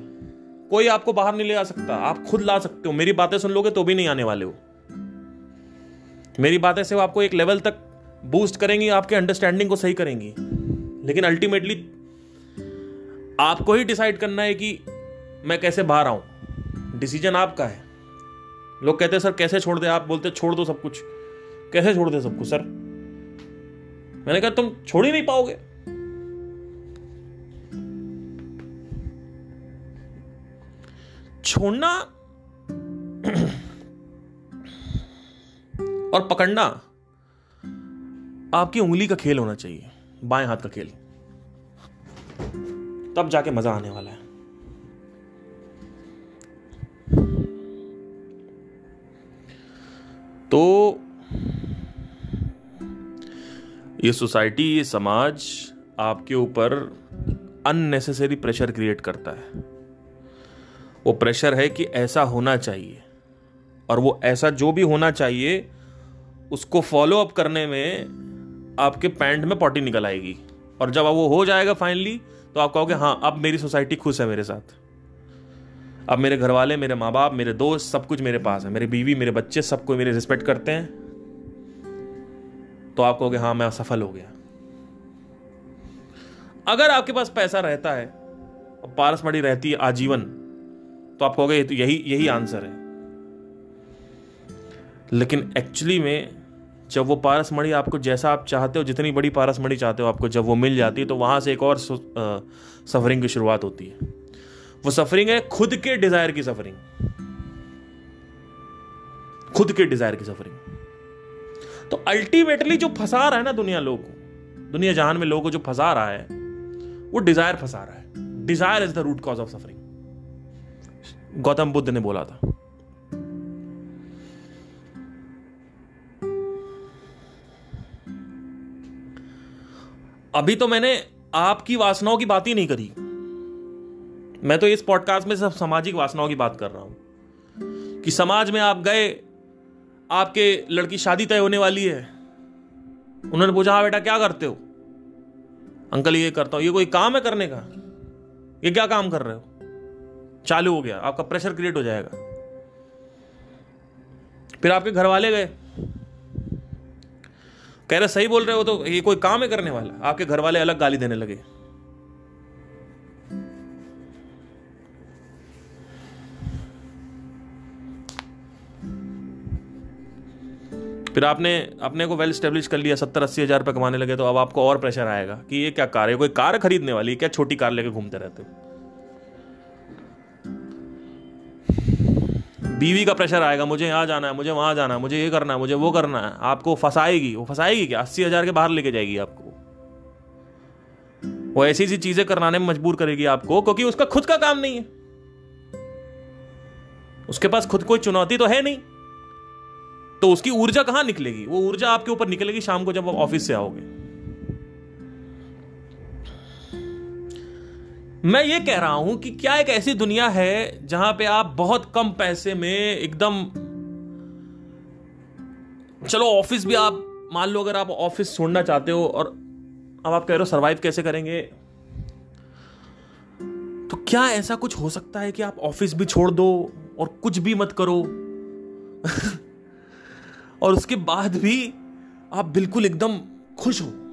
कोई आपको बाहर नहीं ले आ सकता। आप खुद ला सकते हो। मेरी बातें सुन लोगे तो भी नहीं आने वाले हो। मेरी बातें सिर्फ़ आपको एक लेवल तक बूस्ट करेंगी, आपके अंडरस्टैंडिंग को सही करेंगी। लेकिन अल्टीमेटली आपको ही डिसाइड करना है कि मैं कैसे बाहर आऊँ। डिसीज़न आपका है। लोग कहते हैं, सर, कैसे छोड़ दे? आप बोलते छोड़ दो सब कुछ। कैसे छोड़ दे सब कुछ, सर? मैंने कहा, तुम छोड़ ही नहीं पाओगे। छोड़ना (clears throat) और पकड़ना आपकी उंगली का खेल होना चाहिए, बाएँ हाथ का खेल। तब जाके मज़ा आने वाला है। तो ये सोसाइटी, ये समाज आपके ऊपर अननेसेसरी प्रेशर क्रिएट करता है। वो प्रेशर है कि ऐसा होना चाहिए और वो ऐसा जो भी होना चाहिए, उसको फॉलो अप करने में आपके पैंट में पॉटी निकल आएगी। और जब वो हो जाएगा फाइनली तो आप कहोगे हाँ अब मेरी सोसाइटी खुश है मेरे साथ। अब मेरे घर वाले मेरे माँ बाप मेरे दोस्त सब कुछ मेरे पास है। मेरी बीवी, मेरे बच्चे सबको मेरे रिस्पेक्ट करते हैं। तो आप कहोगे हाँ मैं असफल हो गया। अगर आपके पास पैसा रहता है, और पारस मड़ी रहती है आजीवन तो आप कहोगे तो यही यही आंसर है। लेकिन एक्चुअली में, जब वो पारस मणि आपको जैसा आप चाहते हो, जितनी बड़ी पारस मणि चाहते हो आपको, जब वो मिल जाती है तो वहाँ से एक और सफरिंग की शुरुआत होती है। वो सफरिंग है खुद के डिज़ायर की सफरिंग खुद के डिज़ायर की सफरिंग तो अल्टीमेटली जो फंसा रहा है ना दुनिया लोग को, दुनिया जहान में लोगों को जो फंसा रहा है, वो डिज़ायर फंसा रहा है. Desire is the root cause of suffering Gautam Buddha ने बोला था. अभी तो मैंने आपकी वासनाओं की बात ही नहीं करी. मैं तो इस पॉडकास्ट में सब सामाजिक वासनाओं की बात कर रहा हूँ कि समाज में आप गए, आपके लड़की शादी तय होने वाली है। उन्होंने पूछा हाँ बेटा, क्या करते हो? अंकल, ये करता हूँ। ये कोई काम है करने का? ये क्या काम कर रहे हो? चालू हो गया। आपका प्रेशर क्रिएट हो जाएगा। फिर आपके घर वाले गए। कह रहे, सही बोल रहे हो तो ये कोई काम है करने वाला? आपके घर वाले अलग गाली देने लगे। फिर आपने अपने को वेल स्टेब्लिश कर लिया, सत्तर, अस्सी हज़ार रुपये कमाने लगे तो अब आपको और प्रेशर आएगा कि ये क्या कार है? कोई कार खरीदने वाली क्या? छोटी कार लेके घूमते रहते हो? बीवी का प्रेशर आएगा, मुझे यहाँ जाना है, मुझे वहाँ जाना है, मुझे ये करना है, मुझे वो करना है, आपको फंसाएगी। वो फंसाएगी क्या? अस्सी हज़ार के बाहर लेके जाएगी आपको। वो ऐसी ऐसी चीज़ें कराने में मजबूर करेगी आपको, क्योंकि उसका खुद का काम नहीं है। उसके पास खुद कोई चुनौती तो है नहीं। तो उसकी ऊर्जा कहाँ निकलेगी? वो ऊर्जा आपके ऊपर निकलेगी शाम को जब आप ऑफ़िस से आओगे। मैं ये कह रहा हूँ कि क्या एक ऐसी दुनिया है जहाँ पे आप बहुत कम पैसे में एकदम चलो, ऑफ़िस भी आप, मान लो अगर आप ऑफ़िस छोड़ना चाहते हो और अब आप कह रहे हो सरवाइव कैसे करेंगे? तो क्या ऐसा कुछ हो सकता है कि आप ऑफ़िस भी छोड़ दो और कुछ भी मत करो? (laughs) और उसके बाद भी आप बिल्कुल एकदम खुश हो।